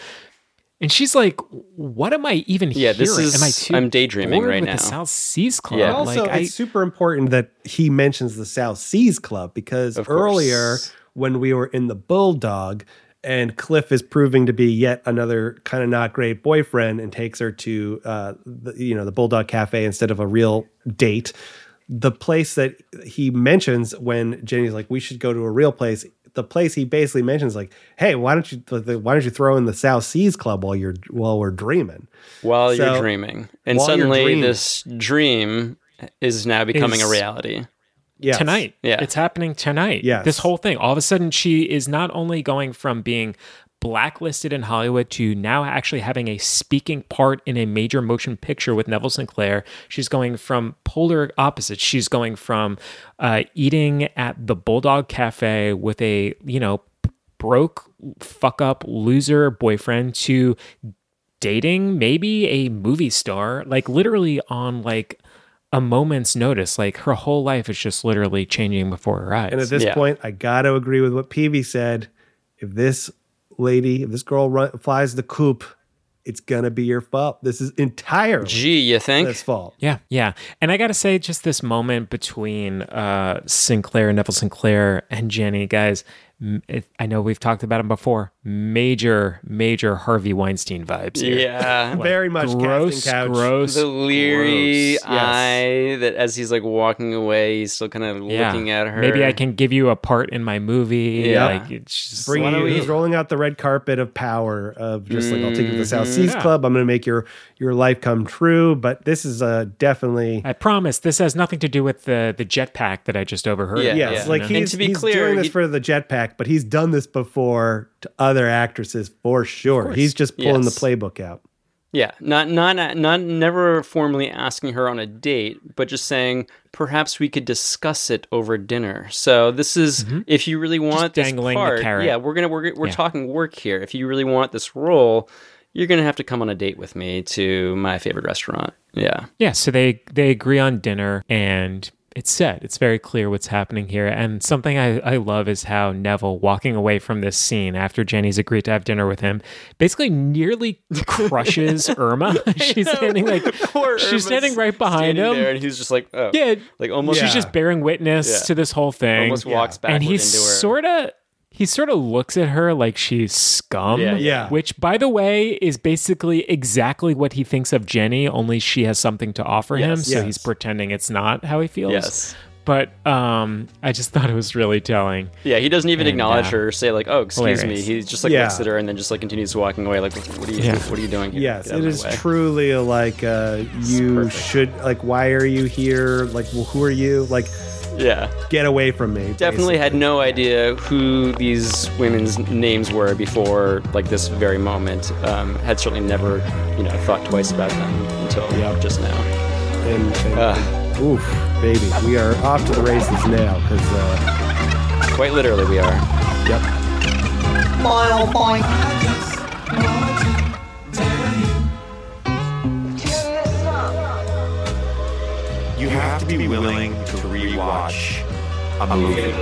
And she's like, "What am I even Yeah, hearing? this is- am I too I'm daydreaming right with now. The South Seas Club. Yeah. Also, like, I, it's super important that he mentions the South Seas Club because Of course. earlier when we were in the Bulldog and Cliff is proving to be yet another kind of not great boyfriend and takes her to uh, the, you know the Bulldog Cafe instead of a real date. The place that he mentions when Jenny's like, "We should go to a real place." The place he basically mentions, like, "Hey, why don't you why don't you throw in the South Seas Club while you're while we're dreaming?" while So, you're dreaming. And suddenly dreaming. this dream is now becoming a reality. Yes. tonight. Yeah. It's happening tonight. Yes. This whole thing. All of a sudden, she is not only going from being blacklisted in Hollywood to now actually having a speaking part in a major motion picture with Neville Sinclair. She's going from polar opposites. She's going from uh, eating at the Bulldog Cafe with a, you know, broke, fuck up, loser boyfriend to dating maybe a movie star like literally on like a moment's notice like her whole life is just literally changing before her eyes And at this Yeah. point, I got to agree with what Peevy said. If this lady, if this girl run, flies the coop, it's gonna be your fault. This is entirely Gee, you think? this fault. Yeah, yeah. And I got to say, just this moment between uh, Sinclair, Neville Sinclair, and Jenny, guys, m- it, I know we've talked about him before. Major, major Harvey Weinstein vibes here. Yeah. Like, Very much gross, casting couch. gross. the leery gross. eye that as he's like walking away, he's still kind of Yeah. looking at her. Maybe I can give you a part in my movie. Yeah. Like, it's just, Bringing you, he's rolling out the red carpet of power of just like I'll take you to the South Mhm. Seas Yeah. Club. I'm going to make your your life come true. But this is uh, definitely I promise this has nothing to do with the the jetpack that I just overheard. Yeah, yes, yeah. like And he's, to be he's clear, doing this he- for the jetpack, but he's done this before to other actresses for sure. He's just pulling Yes. the playbook out. Yeah, not not not never formally asking her on a date, but just saying perhaps we could discuss it over dinner. So this is if you really want this Mm-hmm. dangling the carrot. yeah, we're gonna we're we're Yeah. talking work here. If you really want this role, you're gonna have to come on a date with me to my favorite restaurant. Yeah, Yeah, so they they agree on dinner and it's set. It's very clear what's happening here. And something I, I love is how Neville, walking away from this scene after Jenny's agreed to have dinner with him, basically nearly crushes Irma. she's standing like Poor she's Irma's standing right behind standing him. there, and he's just like, oh, Yeah. like almost She's just bearing witness Yeah. to this whole thing. almost walks back and he into her. sort of he sort of looks at her like she's scum. Yeah, yeah. Which, by the way, is basically exactly what he thinks of Jenny. Only she has something to offer him, Yes. so Yes. he's pretending it's not how he feels. Yes. But um, I just thought it was really telling. Yeah, he doesn't even And, acknowledge uh, her or say like, "Oh, excuse hilarious. me." He just like Yeah. looks at her and then just like continues walking away. Like, "What are you? Yeah. What are you doing here?" Yes, Get out it of my is way. truly like uh, you should like. Why are you here? Like, well, who are you? Like, Yeah, get away from me. definitely had no idea who these women's names were before like this very moment. Um, had certainly never, you know, thought twice about them until just now. And, and Uh. oof, baby, we are off to the races now because uh, Quite literally, we are. yep. Mile point. You have to be willing to rewatch a movie.